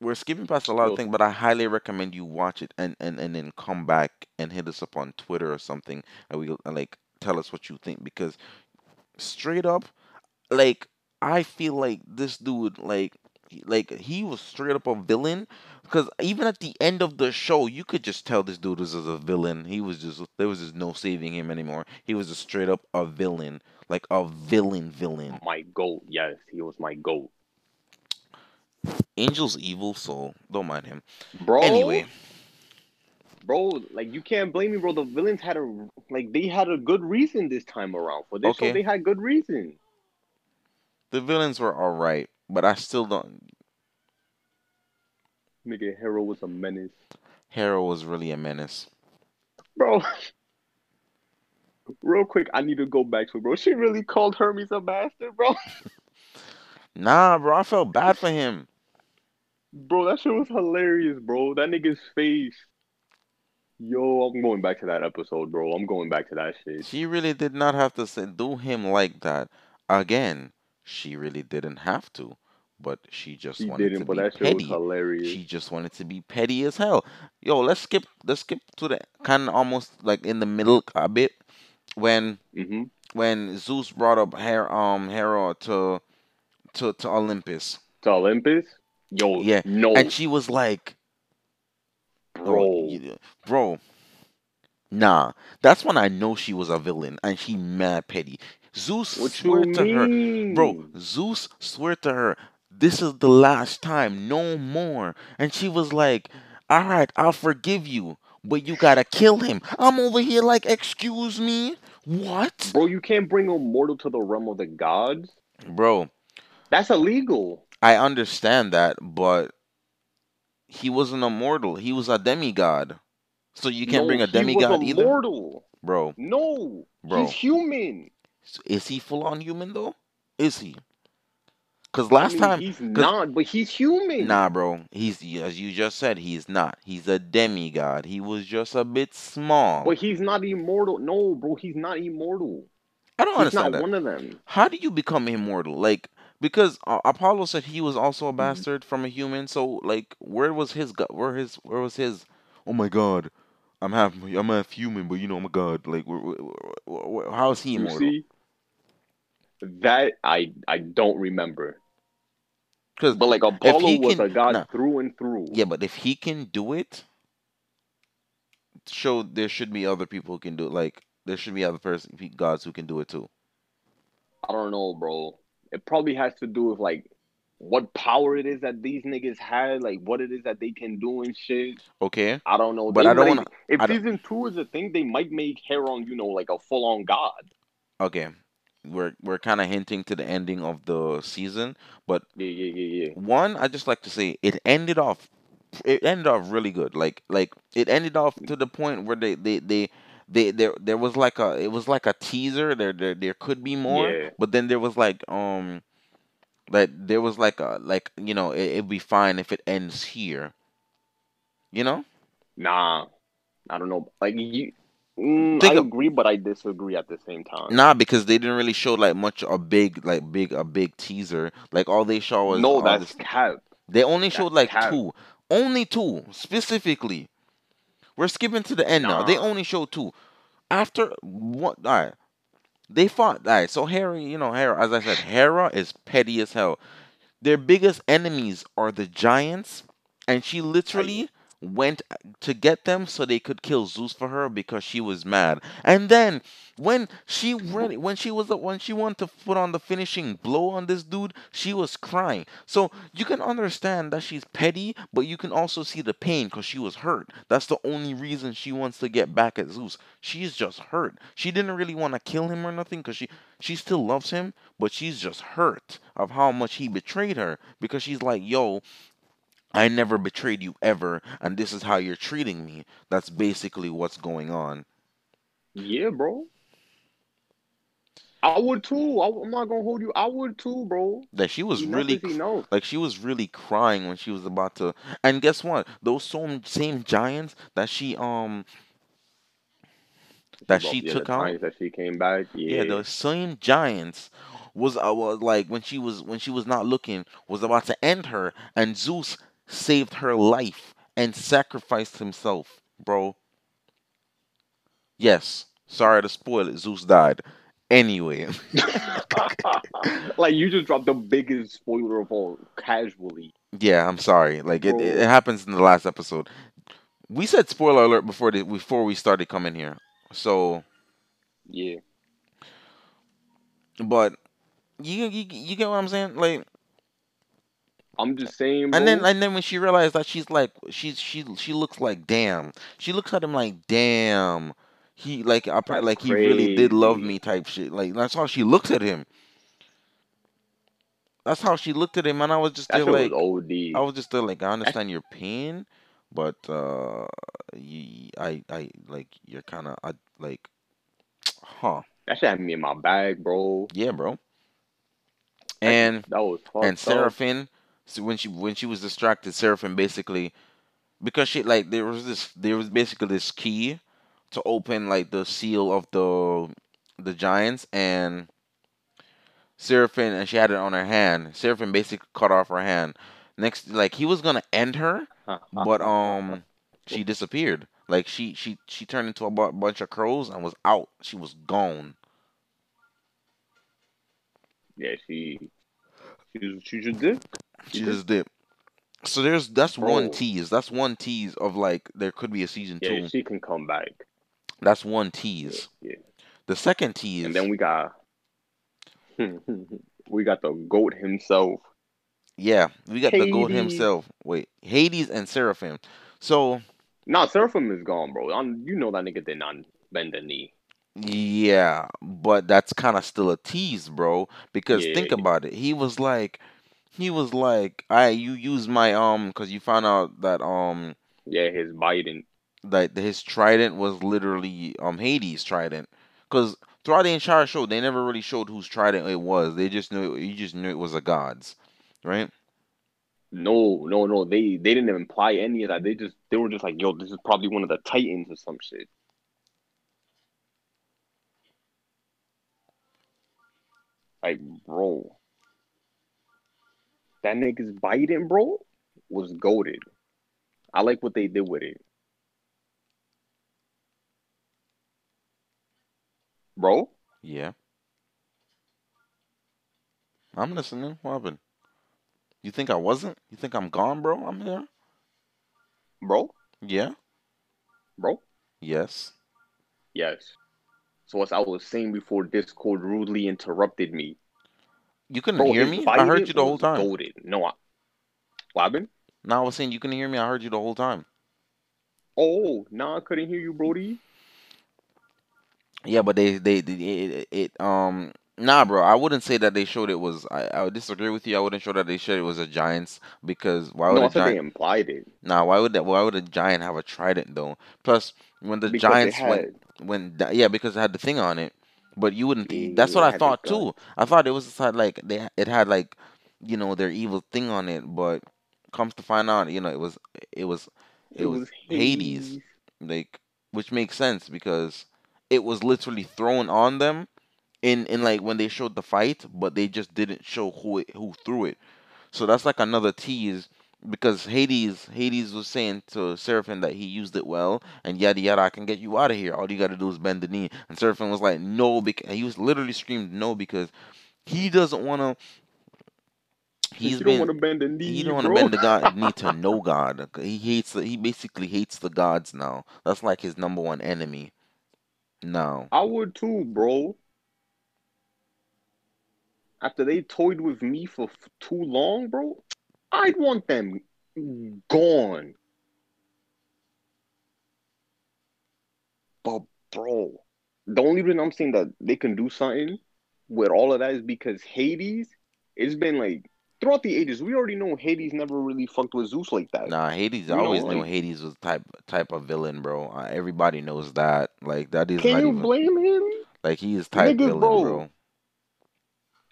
we're skipping past a lot of things. But I highly recommend you watch it and and and then come back and hit us up on Twitter or something, and we like tell us what you think because straight up like I feel like this dude like like he was straight up a villain because even at the end of the show you could just tell this dude was a villain he was just there was just no saving him anymore he was just straight up a villain like a villain villain my goat. Yes, he was my goat, angel's evil so don't mind him bro. anyway bro, like you can't blame me, bro. The villains had a like they had a good reason this time around for this Okay. They had good reason. the villains were all right but i still don't Nigga, Hera was a menace, Hera was really a menace bro. [LAUGHS] Real quick, I need to go back to it, bro. She really called Hermes a bastard, bro. [LAUGHS] nah bro i felt bad for him Bro, that shit was hilarious, bro. That nigga's face. Yo, I'm going back to that episode, bro. I'm going back to that shit. She really did not have to say, do him like that. Again, she really didn't have to, but she just She wanted didn't, to but be that petty. hilarious. She just wanted to be petty as hell. Yo, let's skip. Let's skip to the kind of almost like in the middle a bit when Mm-hmm. when Zeus brought up Her um Hera to to to Olympus, To Olympus? Yo, Yeah, no, and she was like, bro. Oh, bro. Nah, that's when I know she was a villain and she mad petty. Zeus What swear you to her, bro. Zeus swear to her, this is the last time, no more. And she was like, "All right, I'll forgive you, but you gotta kill him." I'm over here like, "Excuse me, what, Bro, you can't bring a mortal to the realm of the gods. bro?" That's illegal. I understand that, but he wasn't a mortal. He was a demigod. So you can't no, bring a he demigod was a either, mortal. bro. No, Bro. he's human. Is he full on human though? Is he? Cause I last mean, time, he's not, but he's human. nah, bro. He's as you just said, he's not. He's a demigod. He was just a bit small. But he's not immortal. No, bro, he's not immortal. I don't understand. He's understand not that. one of them. How do you become immortal? Like because uh, Apollo said he was also a Mm-hmm. bastard from a human. So like, where was his god? Where his? Where was his? Oh my god, I'm half. I'm half human, but you know I'm a god. Like, where, where, where, how is he You immortal? see, that I I don't remember. Because But like Apollo was can- a god nah. through and through. Yeah, but if he can do it, show there should be other people who can do it. Like there should be other person gods who can do it too. I don't know, bro. It probably has to do with like what power it is that these niggas had, like what it is that they can do and shit. Okay, I don't know. But They I don't might- wanna- If I don't- season two is a thing, they might make Heron, you know, like a full on god. okay, we're we're kind of hinting to the ending of the season, but Yeah, yeah, yeah, yeah. one I just like to say it ended off. It ended off really good. Like like it ended off to the point where they they they. They, there there was like a it was like a teaser there there there could be more Yeah. but then there was like um like there was like a like you know it, it'd be fine if it ends here You know? Nah, I don't know. Like you, mm, I of- agree, but I disagree at the same time. Nah, because they didn't really show like much a big like big a big teaser. Like all they showed was no, that's this- cap. they only that's showed like cap. two, only two specifically. We're skipping to the end now. They only showed two. After what? All right, they fought. All right, so Harry, you know, Hera. As I said, [SIGHS] Hera is petty as hell. Their biggest enemies are the giants, and she literally went to get them so they could kill Zeus for her because she was mad. And then when she when she was when she wanted to put on the finishing blow on this dude, she was crying. So you can understand that she's petty, but you can also see the pain because she was hurt. That's the only reason she wants to get back at Zeus. She's just hurt. She didn't really want to kill him or nothing because she she still loves him, but she's just hurt of how much he betrayed her because she's like, yo, I never betrayed you ever, and this is how you're treating me. That's basically what's going on. Yeah, bro. I would too. I, am not gonna hold you. I would too, bro. That she was Enough really enough. like she was really crying when she was about to. And guess what? Those same same giants that she um that she yeah, took out. that she came back. Yeah, Yeah, the same giants was uh, was like when she was when she was not looking was about to end her, and Zeus saved her life and sacrificed himself, bro. Yes, sorry to spoil it. Zeus died. Anyway, [LAUGHS] like you just dropped the biggest spoiler of all casually. yeah, I'm sorry. Like it, it, it oh. happens in the last episode. We said spoiler alert before the, before we started coming here. So, Yeah, but you you you get what I'm saying? Like I'm just saying. Bro, And then and then when she realized that she's like she's she she looks like damn. She looks at him like damn. He like I probably like he really did love me type shit. Like that's how she looked at him. That's how she looked at him, and I was just like was OD. I was just there like I understand your pain, but uh, you, I I like you're kind of I like, [TSK] huh? That should have me in my bag, bro. Yeah, bro. And that was and up. So when she when she was distracted, Seraphim basically because she like there was this there was basically this key to open like the seal of the the giants and Seraphim and she had it on her hand. Seraphim basically cut off her hand. Next like he was gonna end her, but um she disappeared. Like she she she turned into a bunch of crows and was out. She was gone. yeah, she, she, she just did. She just did. So there's that's oh. one tease. That's one tease of like there could be a season Yeah, two. she can come back. That's one tease. yeah. The second tease. And then we got, [LAUGHS] we got the goat himself. yeah, we got the goat himself. Wait, Hades and Seraphim. So Nah, Seraphim is gone, bro. i you know that nigga did not bend the knee. Yeah, but that's kind of still a tease, bro. Because think about it. He was like, he was like, I you use my um, because you found out that um Yeah, his Biden. that his trident was literally um Hades' trident. Because throughout the entire show, they never really showed whose trident it was. They just knew you just knew it was a god's, right? No, no, no. They they didn't imply any of that. They just they were just like, yo, this is probably one of the Titans or some shit. Like, bro, that nigga's Biden, bro, was goaded. I like what they did with it, bro. Yeah. I'm listening. What happened? You think I wasn't? You think I'm gone, bro? I'm here. Bro, Yeah. bro. Yes. Yes. So as I was saying before, Discord rudely interrupted me. You couldn't Bro, hear me. I heard you the whole time. Goated. No, I. Happened? No, I was saying you couldn't hear me. I heard you the whole time. Oh, nah, I couldn't hear you, Brody. Yeah, but they they, they it, it um nah, bro. I wouldn't say that they showed it was. I, I would disagree with you. I wouldn't show that they showed it was a giants because why would No, I a they giant? implied it Nah, why would that? Why would a giant have a trident though? Plus, when the because giants they went had. When yeah because it had the thing on it but you wouldn't Yeah, that's what i thought too i thought it was had like they it had like you know their evil thing on it but comes to find out you know it was it was it, was, Hades. Like, which makes sense because it was literally thrown on them in in like when they showed the fight, but they just didn't show who it, who threw it. So that's like another tease because Hades Hades was saying to Seraphim that he used it well and yada yada I can get you out of here. All you gotta do is bend the knee. And Seraphim was like, no, because he was literally screamed no because he doesn't wanna He's been, don't want to bend the knee. He don't want to bend the God [LAUGHS] knee to no God. He hates. The, he basically hates the gods now. That's like his number one enemy. No. I would too, bro. After they toyed with me for too long, bro, I'd want them gone. But bro, the only reason I'm saying that they can do something with all of that is because Hades, it's been like throughout the ages, we already know Hades never really fucked with Zeus like that. Nah, Hades. I always know, knew Hades was type type of villain, bro. Uh, everybody knows that. Like that is. Like. Can you even, blame him? Like he is type Nigga, villain, bro. bro.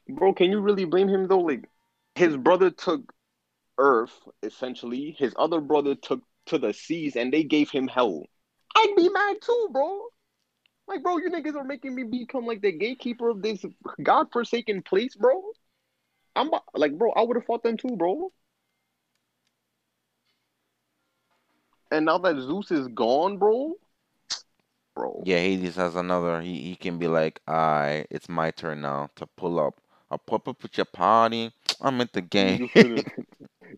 Bro, can you really blame him though? Like his brother took Earth, essentially. His other brother took to the seas, and they gave him hell. I'd be mad too, bro. Like, bro, you niggas are making me become like the gatekeeper of this godforsaken place, bro. I'm like, bro, I would have fought them too, bro. And now that Zeus is gone, bro, bro. Yeah, Hades has another. He he can be like, "I, it's my turn now to pull up. I'll pop up with your party. I'm at the [LAUGHS] game."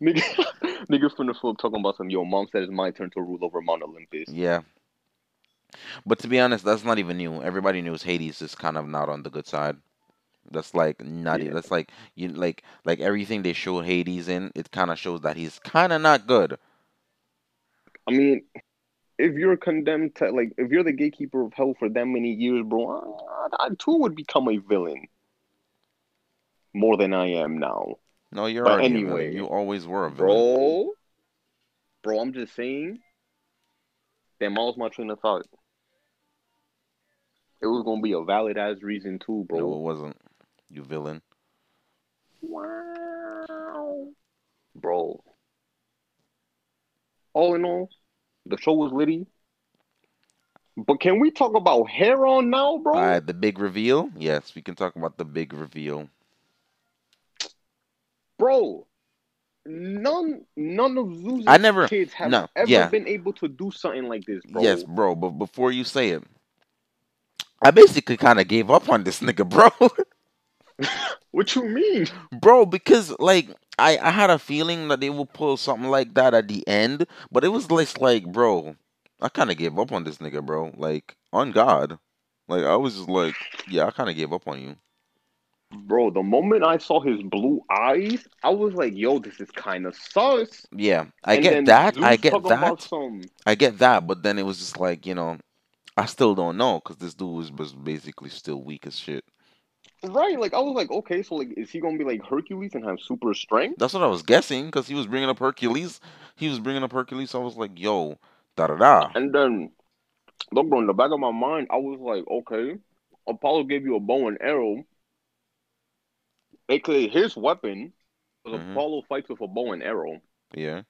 Nigga, [LAUGHS] nigga from the flip talking about some. Yo, mom said it's my turn to rule over Mount Olympus. Yeah. But to be honest, that's not even new. Everybody knows Hades is kind of not on the good side. That's like not. Yeah. That's like you like like everything they show Hades in. It kind of shows that he's kind of not good. I mean, if you're condemned to like, if you're the gatekeeper of hell for that many years, bro, I, I too would become a villain more than I am now. No, you're but anyway. You always were a villain, bro. Bro, I'm just saying. That was my train of thought. It was gonna be a valid ass reason too, bro. No, it wasn't. You villain. Wow. Bro. All in all, the show was litty. But can we talk about Heron now, bro? Uh, the big reveal? Yes, we can talk about the big reveal. Bro, none none of Zeus's I never, kids have no, ever yeah. been able to do something like this, bro. Yes, bro, but before you say it, I basically kind of gave up on this nigga, [LAUGHS] bro. [LAUGHS] what you mean, bro? Because like I I had a feeling that they would pull something like that at the end, but it was less like, bro, I kind of gave up on this nigga, bro. Like on God, like I was just like, yeah, I kind of gave up on you. Bro, the moment I saw his blue eyes, I was like, "Yo, this is kind of sus." Yeah, I and get that. Zeus I get that. Some... I get that, but then it was just like, you know, I still don't know because this dude was, was basically still weak as shit. Right, like I was like, okay, so like, is he gonna be like Hercules and have super strength? That's what I was guessing because he was bringing up Hercules. He was bringing up Hercules. So I was like, yo, da da da. And then, look, bro, in the back of my mind, I was like, okay, Apollo gave you a bow and arrow, aka his weapon. Because mm-hmm. Apollo fights with a bow and arrow. Yeah.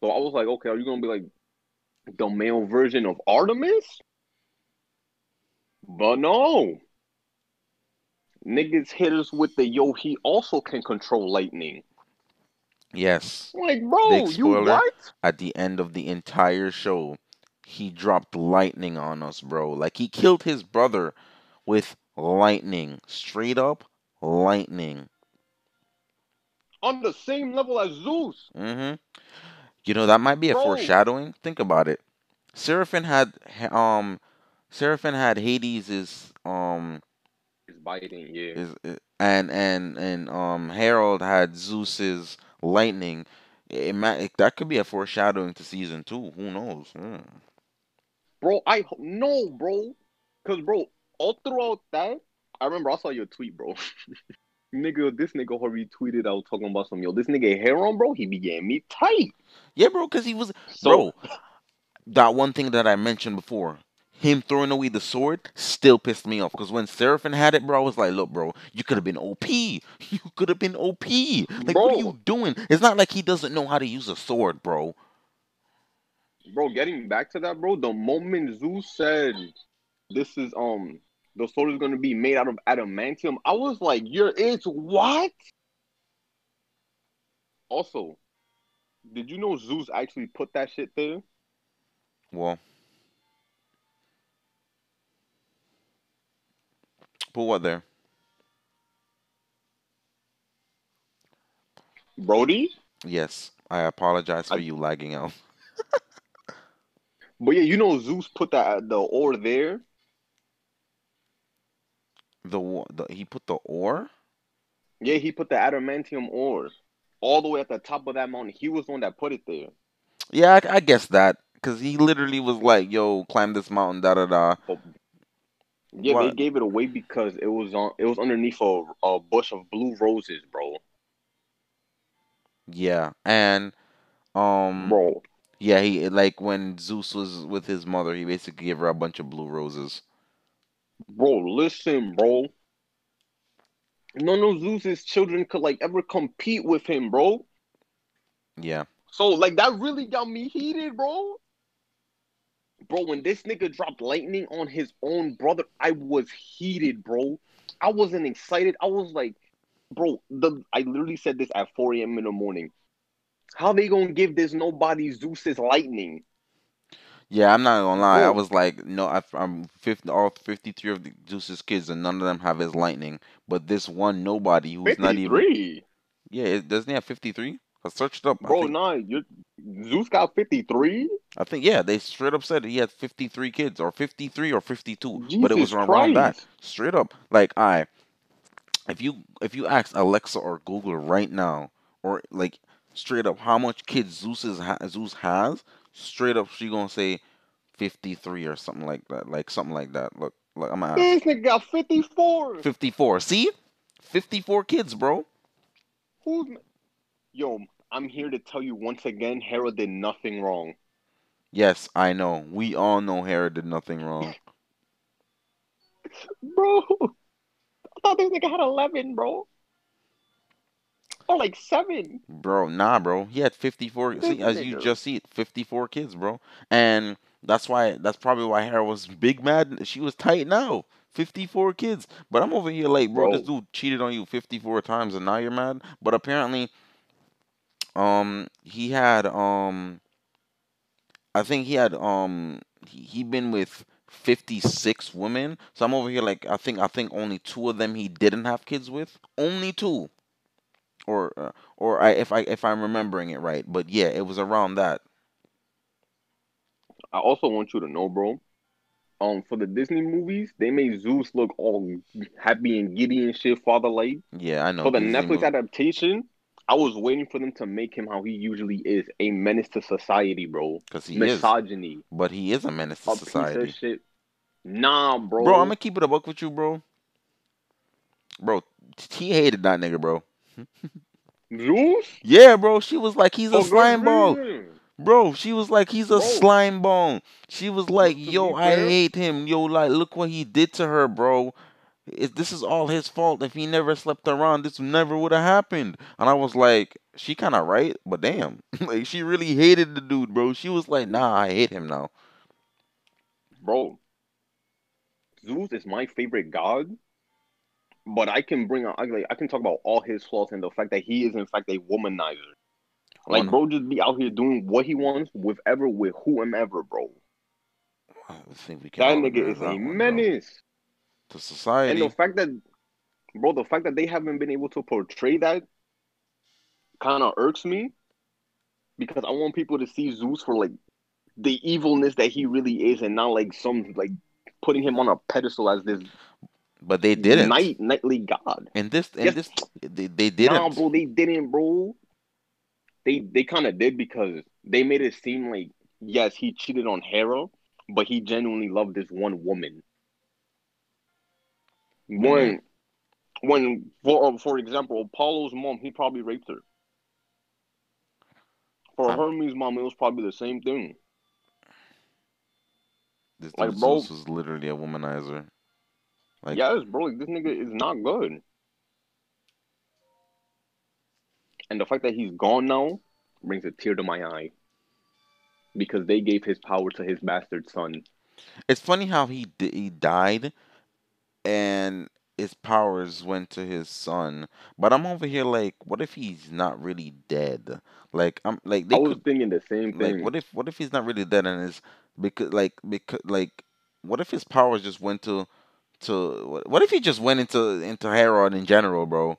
So I was like, okay, are you gonna be like the male version of Artemis? But no. Niggas hit us with the yo, he also can control lightning. Yes. Like, bro, you what? At the end of the entire show, he dropped lightning on us, bro. Like he killed his brother with lightning. Straight up lightning. On the same level as Zeus. Mm-hmm. You know, that might be a bro. foreshadowing. Think about it. Seraphim had um Seraphim had Hades's um is biting, yeah. Is, uh, and and and um Heron had Zeus's lightning. It might that could be a foreshadowing to season two. Who knows? Mm. Bro, I no, bro, because bro, all throughout that, I remember I saw your tweet, bro. [LAUGHS] nigga, this nigga who retweeted, I was talking about some yo. This nigga Heron, bro, he began me tight. Yeah, bro, because he was so, bro. That one thing that I mentioned before, him throwing away the sword still pissed me off because when Seraphim had it, bro, I was like, look, bro, you could have been OP. [LAUGHS] You could have been OP. Like, bro. what are you doing? It's not like he doesn't know how to use a sword, bro. bro, getting back to that, bro, the moment Zeus said this is um the sword is gonna be made out of adamantium, I was like, you're it's what? Also, did you know Zeus actually put that shit there? Well, put what there? Brody? Yes, I apologize for I- you lagging out. [LAUGHS] But yeah, you know Zeus put that the ore there. The, the he put the ore. Yeah, he put the adamantium ore all the way at the top of that mountain. He was the one that put it there. Yeah, I, I guess that because he literally was like, "Yo, climb this mountain." Da da da. Yeah, they gave it away because it was on it was underneath a, a bush of blue roses, bro. Yeah, and um, Bro, yeah, he like when Zeus was with his mother, he basically gave her a bunch of blue roses. Bro, listen, bro. None of Zeus's children could like ever compete with him, bro. Yeah, So like that really got me heated, bro. Bro, when this nigga dropped lightning on his own brother, I was heated, bro. I wasn't excited. I was like, bro, the I literally said this at 4 a.m. in the morning. How they gonna give this nobody Zeus's lightning? Yeah. I'm not gonna lie. I was like, no, I, I'm 50, all 53 of the Zeus's kids, and none of them have his lightning. But this one nobody who's not even. 53. Yeah, it, doesn't he have 53? I searched up. I Bro, think, nah, you Zeus got 53? I think yeah, they straight up said he had 53 kids, or 53 or 52, Jesus but it was around that. Christ. Straight up, like I, if you if you ask Alexa or Google right now, or like straight up, how much kids Zeus is ha- Zeus has, straight up, she gonna say 53 or something like that, like something like that. Look, look, I'm gonna. This nigga got 54. 54. See, 54 kids, bro. Who's Yo, I'm here to tell you once again, Hera did nothing wrong. Yes, I know. We all know Hera did nothing wrong. [LAUGHS] Bro, I thought this nigga had 11, bro. Or like 7. Bro, nah, bro. He had 54. This See, as you just see it, 54 kids, bro. And that's why, that's probably why Hera was big mad. She was tight now. 54 kids. But I'm over here like, bro, this dude cheated on you 54 times and now you're mad. But apparently, um, he had, um, I think he had, um, he, he been with 56 women. So I'm over here like, I think, I think only two of them he didn't have kids with. Only two or uh, or I if I if I'm remembering it right. But yeah, it was around that. I also want you to know, bro. Um, for the Disney movies, they made Zeus look all happy and giddy and shit, father like. Yeah, I know. For the Disney Netflix movie- adaptation, I was waiting for them to make him how he usually is, a menace to society, bro. 'cause he is, Misogyny, but he is a menace to a piece society. of shit. Nah, bro. Bro, I'm gonna keep it a buck with you, bro. Bro, he hated that nigga, bro. [LAUGHS] Zeus? Yeah, bro. She was like, he's a oh, good slime ball, bro. She was like, he's a Bro. slime ball. She was like, yo, I hate him. Yo, like, look what he did to her, bro. It, this is all his fault. If he never slept around, this never would have happened. And I was like, she kind of right, but damn, [LAUGHS] like she really hated the dude, bro. She was like, nah, I hate him now. Bro, Zeus is my favorite god, but I can bring out, I, like, I can talk about all his flaws and the fact that he is, in fact, a womanizer. Like, bro, just be out here doing what he wants with ever, with whomever, bro. I think we can. That nigga is that a one, bro. menace. to society. And the fact that, bro, the fact that they haven't been able to portray that kind of irks me because I want people to see Zeus for like the evilness that he really is, and not like some like putting him on a pedestal as this but they didn't. night nightly god. And this, in Yes. this, they, they didn't. Nah, bro, they didn't, bro. They they kind of did because they made it seem like yes, he cheated on Hera, but he genuinely loved this one woman. When when for for example, Apollo's mom, he probably raped her. For Um, Hermes' mom, it was probably the same thing. This like, bro- was literally a womanizer. Like, yes, bro, like this nigga is not good. And the fact that he's gone now brings a tear to my eye. because they gave his power to his bastard son. It's funny how he di- he died, and his powers went to his son. But I'm over here like, what if he's not really dead? Like I'm like they I was could thinking the same like thing. what if what if he's not really dead and is because like because like what if his powers just went to to what, what if he just went into into Heron in general, bro?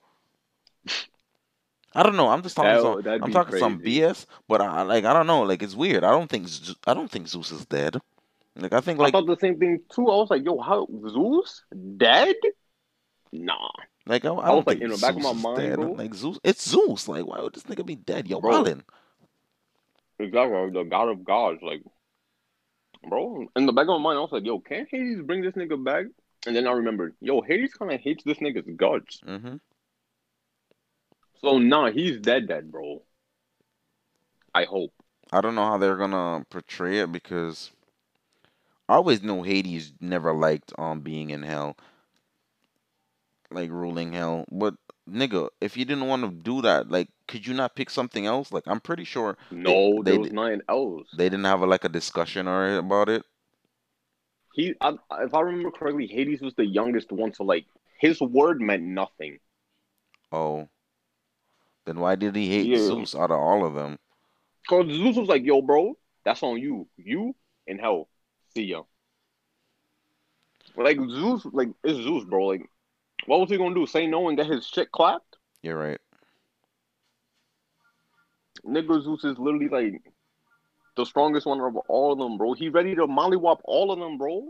I don't know. I'm just talking some. That that'd I'm talking some. BS, but I like I don't know. Like it's weird. I don't think I don't think Zeus is dead. Like I think I thought the same thing too. I was like, yo, how Zeus dead? Nah, like I, I I was like, in the Zeus back of my mind, dead. bro. Like Zeus, it's Zeus. Like why would this nigga be dead? Yo, Bro. Wildin. exactly the god of gods. Like, bro, in the back of my mind, I was like, yo, can't Hades bring this nigga back? And then I remembered, yo, Hades kind of hates this nigga's guts. hmm So nah, he's dead, dead, bro. I hope. I don't know how they're gonna portray it because I always know Hades never liked um being in hell, like ruling hell. But nigga, if you didn't want to do that, like, could you not pick something else? Like, I'm pretty sure No, they there was nothing else. they didn't have a, like a discussion or about it. He, I, if I remember correctly, Hades was the youngest one, so like his word meant nothing. Oh, then why did he hate Yeah. Zeus out of all of them? Cause Zeus was like, "Yo, bro, that's on you. You in hell. See ya." Like Zeus, like it's Zeus, bro. Like, what was he gonna do? Say no and get his shit clapped? You're right. Nigga, Zeus is literally like the strongest one of all of them, bro. He ready to mollywop all of them, bro.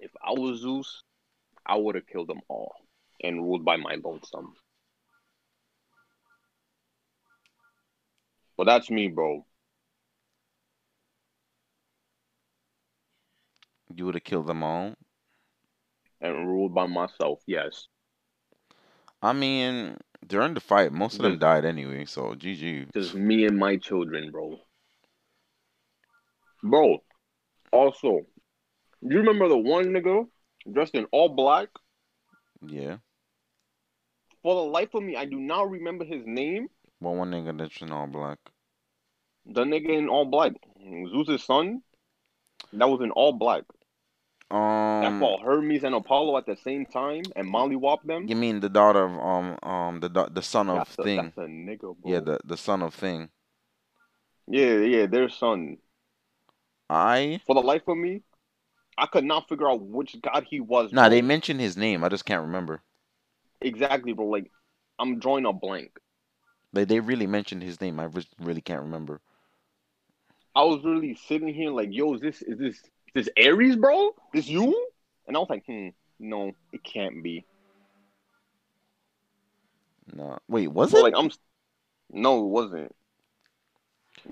If I was Zeus, I would have killed them all and ruled by my lonesome. But that's me, bro. You would have killed them all. And ruled by myself, yes. I mean, during the fight, most of them died anyway. So GG. Just me and my children, bro. Bro, also, you remember the one nigga dressed in all black? Yeah. For the life of me, I do not remember his name. Well, one nigga that's in all black. The nigga in all black, Zeus's son, that was in all black. That Um, fought Hermes and Apollo at the same time and mollywop them. you mean the daughter of um um the the son of That's a, thing? that's a nigga, bro. Yeah, the the son of thing. yeah, yeah, their son. I For the life of me, I could not figure out which god he was. nah, bro. they mentioned his name. I just can't remember. exactly, bro. Like, I'm drawing a blank. They they really mentioned his name. I really can't remember. I was really sitting here like, yo, is this is this is this Ares, bro? This you? And I was like, hmm, no, it can't be. No, wait, was So it? like, I'm, no, it wasn't.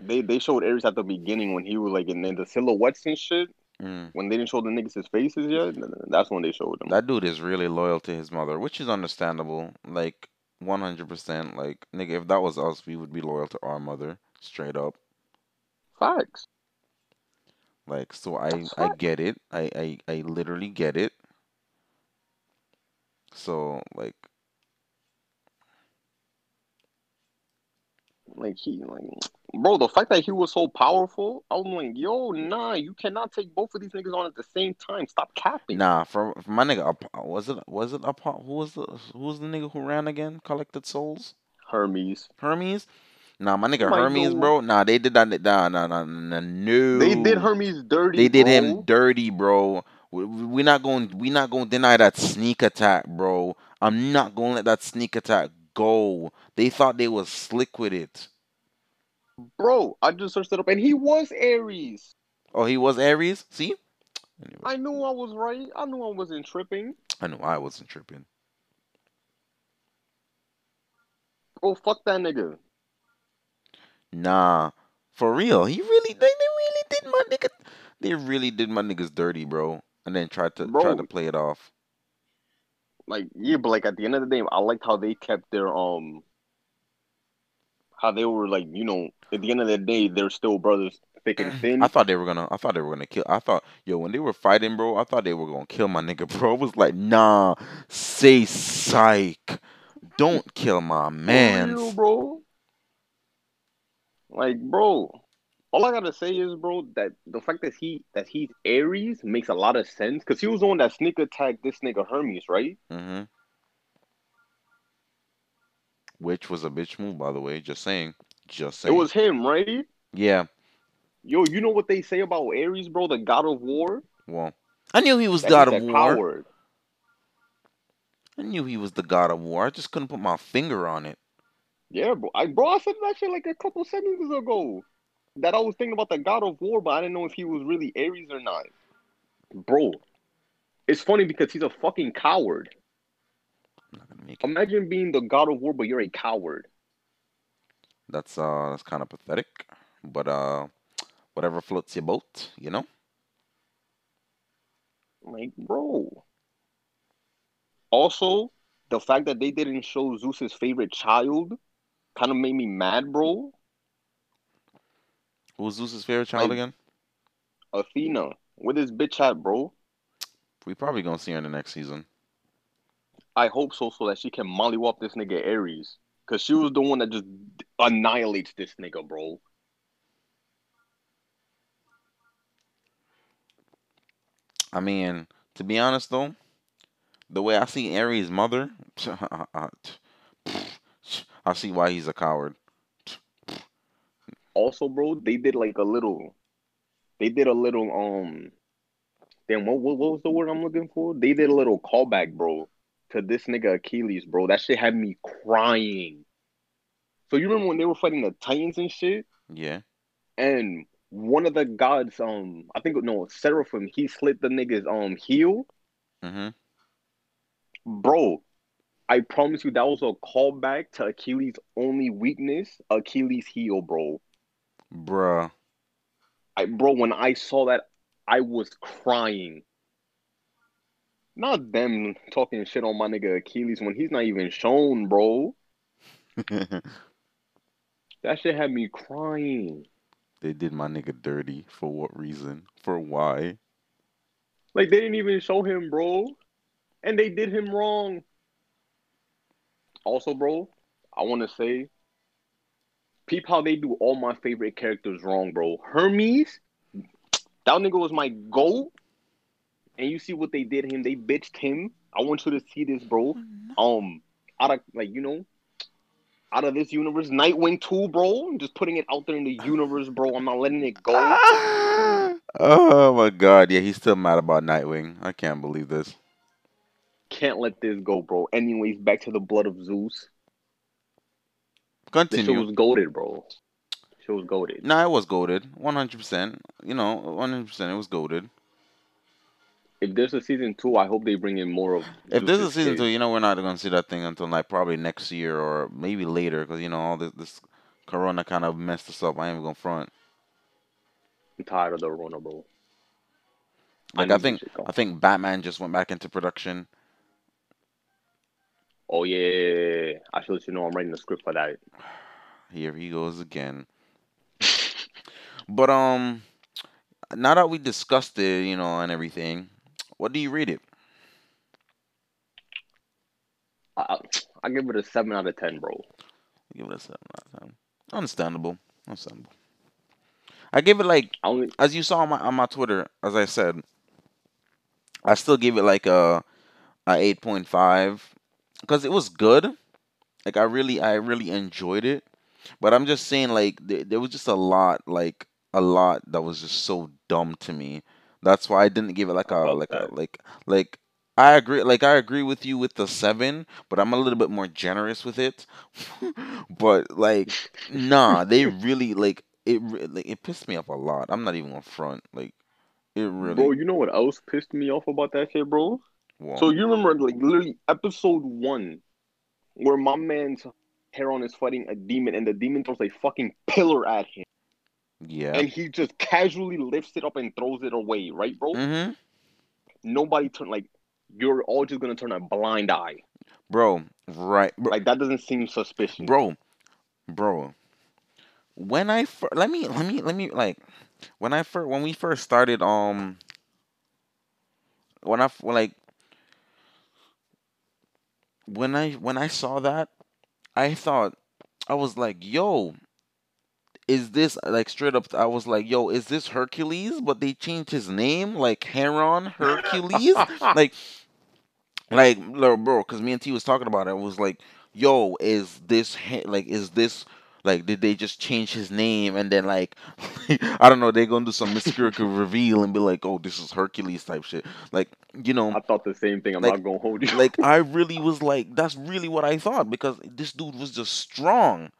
They they showed Ares at the beginning when he was like in, in the silhouettes and shit. Mm. When they didn't show the niggas his faces yet, that's when they showed them. That dude is really loyal to his mother, which is understandable. Like one hundred percent. Like nigga, if that was us, we would be loyal to our mother, straight up. Facts. Like so, I I get it. I I I literally get it. So like Like he like, bro, the fact that he was so powerful, I'm like, yo, nah, you cannot take both of these niggas on at the same time. Stop capping. Nah, from, from my nigga, Ap- was it was it Apo- who was the who was the nigga who ran again? Collected souls, Hermes. Hermes. Nah, my nigga My Hermes, dude. bro. Nah, they did that. Nah, nah, nah, nah, no. They did Hermes dirty. They did bro. him dirty, bro. We, we not going. We not going to deny that sneak attack, bro. I'm not going to let that sneak attack go. They thought they was slick with it. Bro, I just searched it up and he was Ares. Oh, he was Ares. See. Anyway, I knew I was right. I knew I wasn't tripping. I knew I wasn't tripping. Bro, fuck that nigga. Nah, for real. He really, they, they really did my nigga. They really did my niggas dirty, bro. And then tried to Bro. tried to play it off. Like, yeah, but like at the end of the day, I liked how they kept their um how they were like, you know, at the end of the day, they're still brothers thick and [CLEARS THROAT] thin. I thought they were gonna. I thought they were gonna kill. I thought, yo, when they were fighting, bro, I thought they were gonna kill my nigga, [LAUGHS] bro. I was like, nah, say psych. Don't kill my man. bro. Like, bro, all I gotta say is, bro, that the fact that he that he's Ares makes a lot of sense because he was the one that sneak attacked this nigga Hermes, right? Mm-hmm. Which was a bitch move, by the way. Just saying. Just saying. It was him, right? Yeah. Yo, you know what they say about Ares, bro? The god of war. Well, I knew he was That God of War. coward. I knew he was the God of War. I just couldn't put my finger on it. Yeah, bro. I bro, I said that shit like a couple sentences ago. That I was thinking about the god of war, but I didn't know if he was really Ares or not. Bro, it's funny because he's a fucking coward. I'm not gonna make it. Imagine being the god of war, but you're a coward. That's uh that's kind of pathetic. But uh whatever floats your boat, you know? Like, bro. Also, the fact that they didn't show Zeus's favorite child kind of made me mad, bro. Who's Zeus's favorite child Like- again? Athena, with his bitch at, bro. We probably gonna see her in the next season. I hope so, so that she can mollywop this nigga Ares. Cause she was the one that just annihilates this nigga, bro. I mean, to be honest though, the way I see Ares' mother, [LAUGHS] uh, uh, uh, I see why he's a coward. Also, bro, they did like a little, they did a little um, damn, what what, what was the word I'm looking for? They did a little callback, bro, to this nigga Achilles, bro. That shit had me crying. So you remember when they were fighting the Titans and shit, Yeah. and one of the gods, um, I think no, Seraphim, he slit the nigga's um heel, Mm-hmm. bro. I promise you that was a callback to Achilles' only weakness, Achilles' heel, bro. Bruh. I bro, when I saw that, I was crying. Not them talking shit on my nigga Achilles when he's not even shown, bro. [LAUGHS] That shit had me crying. they did my nigga dirty. For what reason? For why? Like they didn't even show him, bro. And they did him wrong. Also, bro, I want to say, peep how they do all my favorite characters wrong, bro. Hermes, that nigga was my goat. And you see what they did him? They bitched him. I want you to see this, bro. Um, out of like you know, out of this universe, Nightwing two, bro. I'm just putting it out there in the universe, bro. I'm not letting it go. [LAUGHS] oh my god, yeah, he's still mad about Nightwing. I can't believe this. Can't let this go, bro. Anyways, back to the blood of Zeus. This shit Continue. was goaded, bro. Shit was goaded. No, it was goaded. One hundred percent. You know, one hundred percent. It was goaded. If there's a season two, I hope they bring in more of. If there's a season two, you know, we're not gonna see that thing until like probably next year or maybe later, because you know all this this Corona kind of messed us up. I ain't even gonna front. I'm tired of the Rona, bro. Like need I think. I think Batman just went back into production. Oh yeah, I should let you know I'm writing the script for that. Here he goes again. But um, now that we discussed it, you know, and everything, what do you rate it? I, I give it a seven out of ten, bro. Give it a seven out of ten. Understandable. Understandable. I give it like only as you saw on my on my Twitter, as I said, I still give it like a a eight point five because it was good. Like I really I really enjoyed it, but I'm just saying like there, there was just a lot like a lot that was just so dumb to me. That's why I didn't give it like a About like a that. like like. I agree. Like I agree with you with the seven, but I'm a little bit more generous with it. [LAUGHS] but like, nah, they [LAUGHS] really like it. re- Like, it pissed me off a lot. I'm not even gonna front. Like, it really. bro. You know what else pissed me off about that shit, bro? So you remember like literally episode one, where my man's Heron is fighting a demon, and the demon throws a fucking pillar at him, yeah. and he just casually lifts it up and throws it away, right, bro? mm-hmm. Nobody turn like you're all just gonna turn a blind eye. Bro, right, bro, Like that doesn't seem suspicious. bro, bro. When I fir- let me let me let me like when I first when we first started um when I like when I when I saw that I thought I was like yo is this like straight up? I was like, yo, is this Hercules? But they changed his name, like Heron Hercules, [LAUGHS] like, like, bro, because me and T was talking about it. I was like, yo, is this like, is this like, did they just change his name and then like, [LAUGHS] I don't know, they're gonna do some mystical [LAUGHS] reveal and be like, oh, this is Hercules type shit, like, you know, I thought the same thing. I'm Like- not gonna hold you. like I [LAUGHS] really was like, that's really what I thought because this dude was just strong.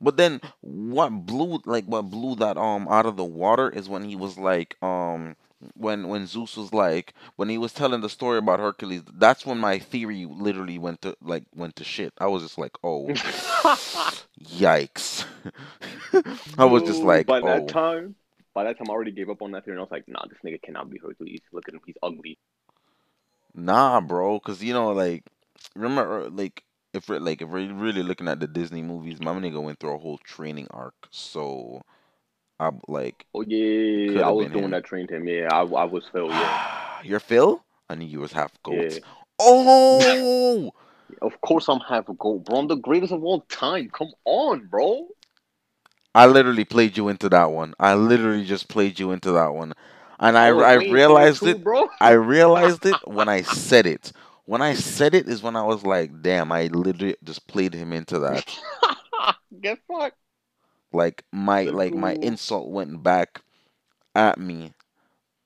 But then what blew like what blew that um out of the water is when he was like um when when Zeus was like when he was telling the story about Hercules. That's when my theory literally went to like went to shit. I was just like, oh [LAUGHS] yikes. [LAUGHS] I was just Dude, like, by oh that time, by that time, I already gave up on that theory, and I was like, nah, this nigga cannot be Hercules. Look at him, he's ugly. Nah, bro, because you know, like, remember, like, if we're like, if we're really looking at the Disney movies, my nigga went through a whole training arc. So, I like, Oh yeah, I was doing him. that train to him. Yeah, I, I was Phil. Yeah, [SIGHS] you're Phil. I knew you was half goat. Yeah. Oh, [LAUGHS] of course I'm half a goat, bro. I'm the greatest of all time. Come on, bro. I literally played you into that one. I literally just played you into that one, and I was I you realized too, it. bro. I realized it [LAUGHS] when I said it. When I said it is when I was like, damn, I literally just played him into that. [LAUGHS] Get fucked. Like my like my insult went back at me.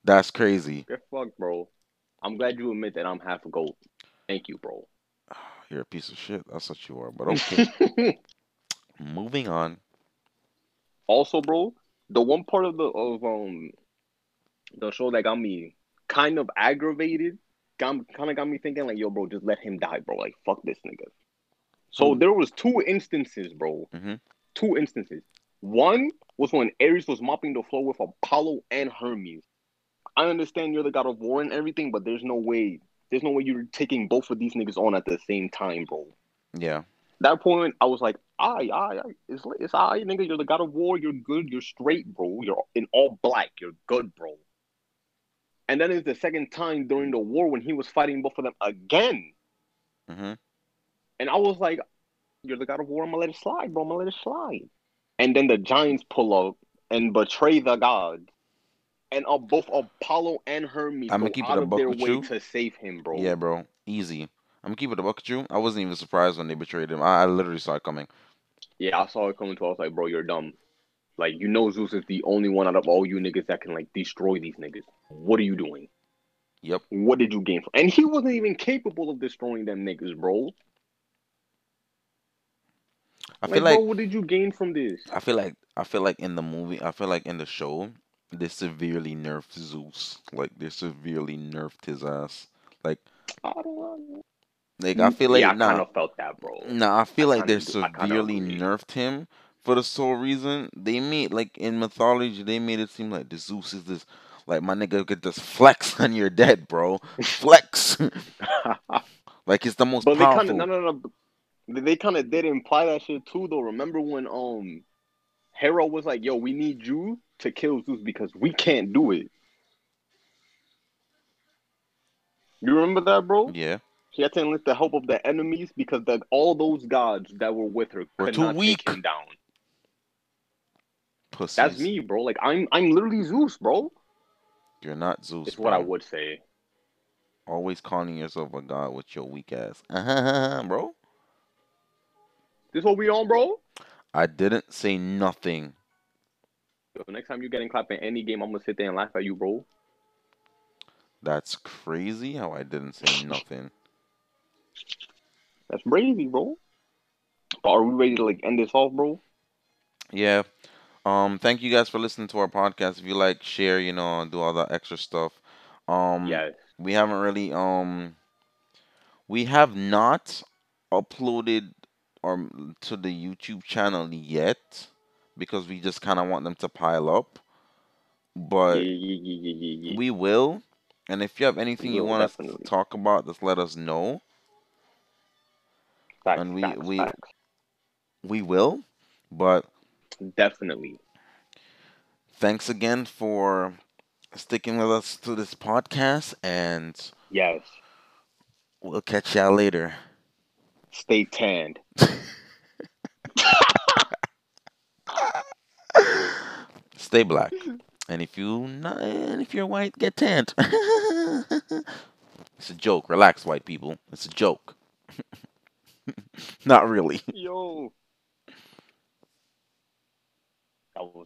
That's crazy. Get fucked, bro. I'm glad you admit that I'm half a goat. Thank you, bro. [SIGHS] You're a piece of shit. That's what you are. But okay. [LAUGHS] Moving on. also, bro, the one part of the of um the show that got me kind of aggravated, got kind of got me thinking like, yo, bro, just let him die, bro. Like, fuck this nigga. So there was two instances, bro. Mhm. Two instances. One was when Ares was mopping the floor with Apollo and Hermes. I understand you're the god of war and everything, but there's no way, there's no way you're taking both of these niggas on at the same time, bro Yeah. that point, I was like, "I, I, it's it's I, nigga. You're the god of war. You're good. You're straight, bro. You're in all black. You're good, bro." And then it's the second time during the war when he was fighting both of them again, hmm and I was like, "You're the god of war. I'm gonna let it slide, bro. I'm gonna let it slide." And then the giants pull up and betray the gods, and uh, both Apollo and Hermes I'ma go keep it a buck their with way you. to save him, bro. Yeah, bro. Easy. I'm gonna keep it a buck with you. I wasn't even surprised when they betrayed him. I, I literally saw it coming. Yeah, I saw it coming to. I was like, bro, you're dumb. Like, you know, Zeus is the only one out of all you niggas that can like destroy these niggas. What are you doing? Yep. What did you gain from? And he wasn't even capable of destroying them niggas, bro. I Like, feel like bro, what did you gain from this? I feel like I feel like in the movie, I feel like in the show, they severely nerfed Zeus. Like they severely nerfed his ass. Like I don't know. like I mm, feel like yeah, I nah, kind of felt that, bro. nah, I feel I like they kinda kinda severely nerfed him for the sole reason they made like in mythology they made it seem like the Zeus is this like my nigga could just flex [LAUGHS] on your dead, bro. Flex. [LAUGHS] like it's the most but they powerful. of no, no, no. They kind of did imply that shit too, though. Remember when um, Hera was like, "Yo, we need you to kill Zeus because we can't do it." You remember that, bro? Yeah. She had to enlist the help of the enemies because the, all those gods that were with her Were too weak. down. Pussies. That's me, bro. Like I'm, I'm literally Zeus, bro. You're not Zeus. It's what I would say. Always calling yourself a god with your weak ass. Uh-huh, [LAUGHS] bro. This what we on, bro. I didn't say nothing. Yo, next time you getting clapped in any game, I'm gonna sit there and laugh at you, bro. That's crazy how I didn't say nothing. That's crazy, bro. But are we ready to like end this off, bro? Yeah. Um, thank you guys for listening to our podcast. If you like, share, you know, do all that extra stuff. Um, yes. we haven't really um we have not uploaded or to the YouTube channel yet because we just kind of want them to pile up. But yeah, yeah, yeah, yeah, yeah. we will. And if you have anything you want us to talk about, just let us know. Facts, and we- facts, we- facts. We will. But definitely. thanks again for sticking with us to this podcast and Yes. we'll catch y'all later stay tanned. [LAUGHS] stay black. And if you not, and if you're white, get tanned. [LAUGHS] it's a joke. Relax, white people. It's a joke. [LAUGHS] not really. Yo. That was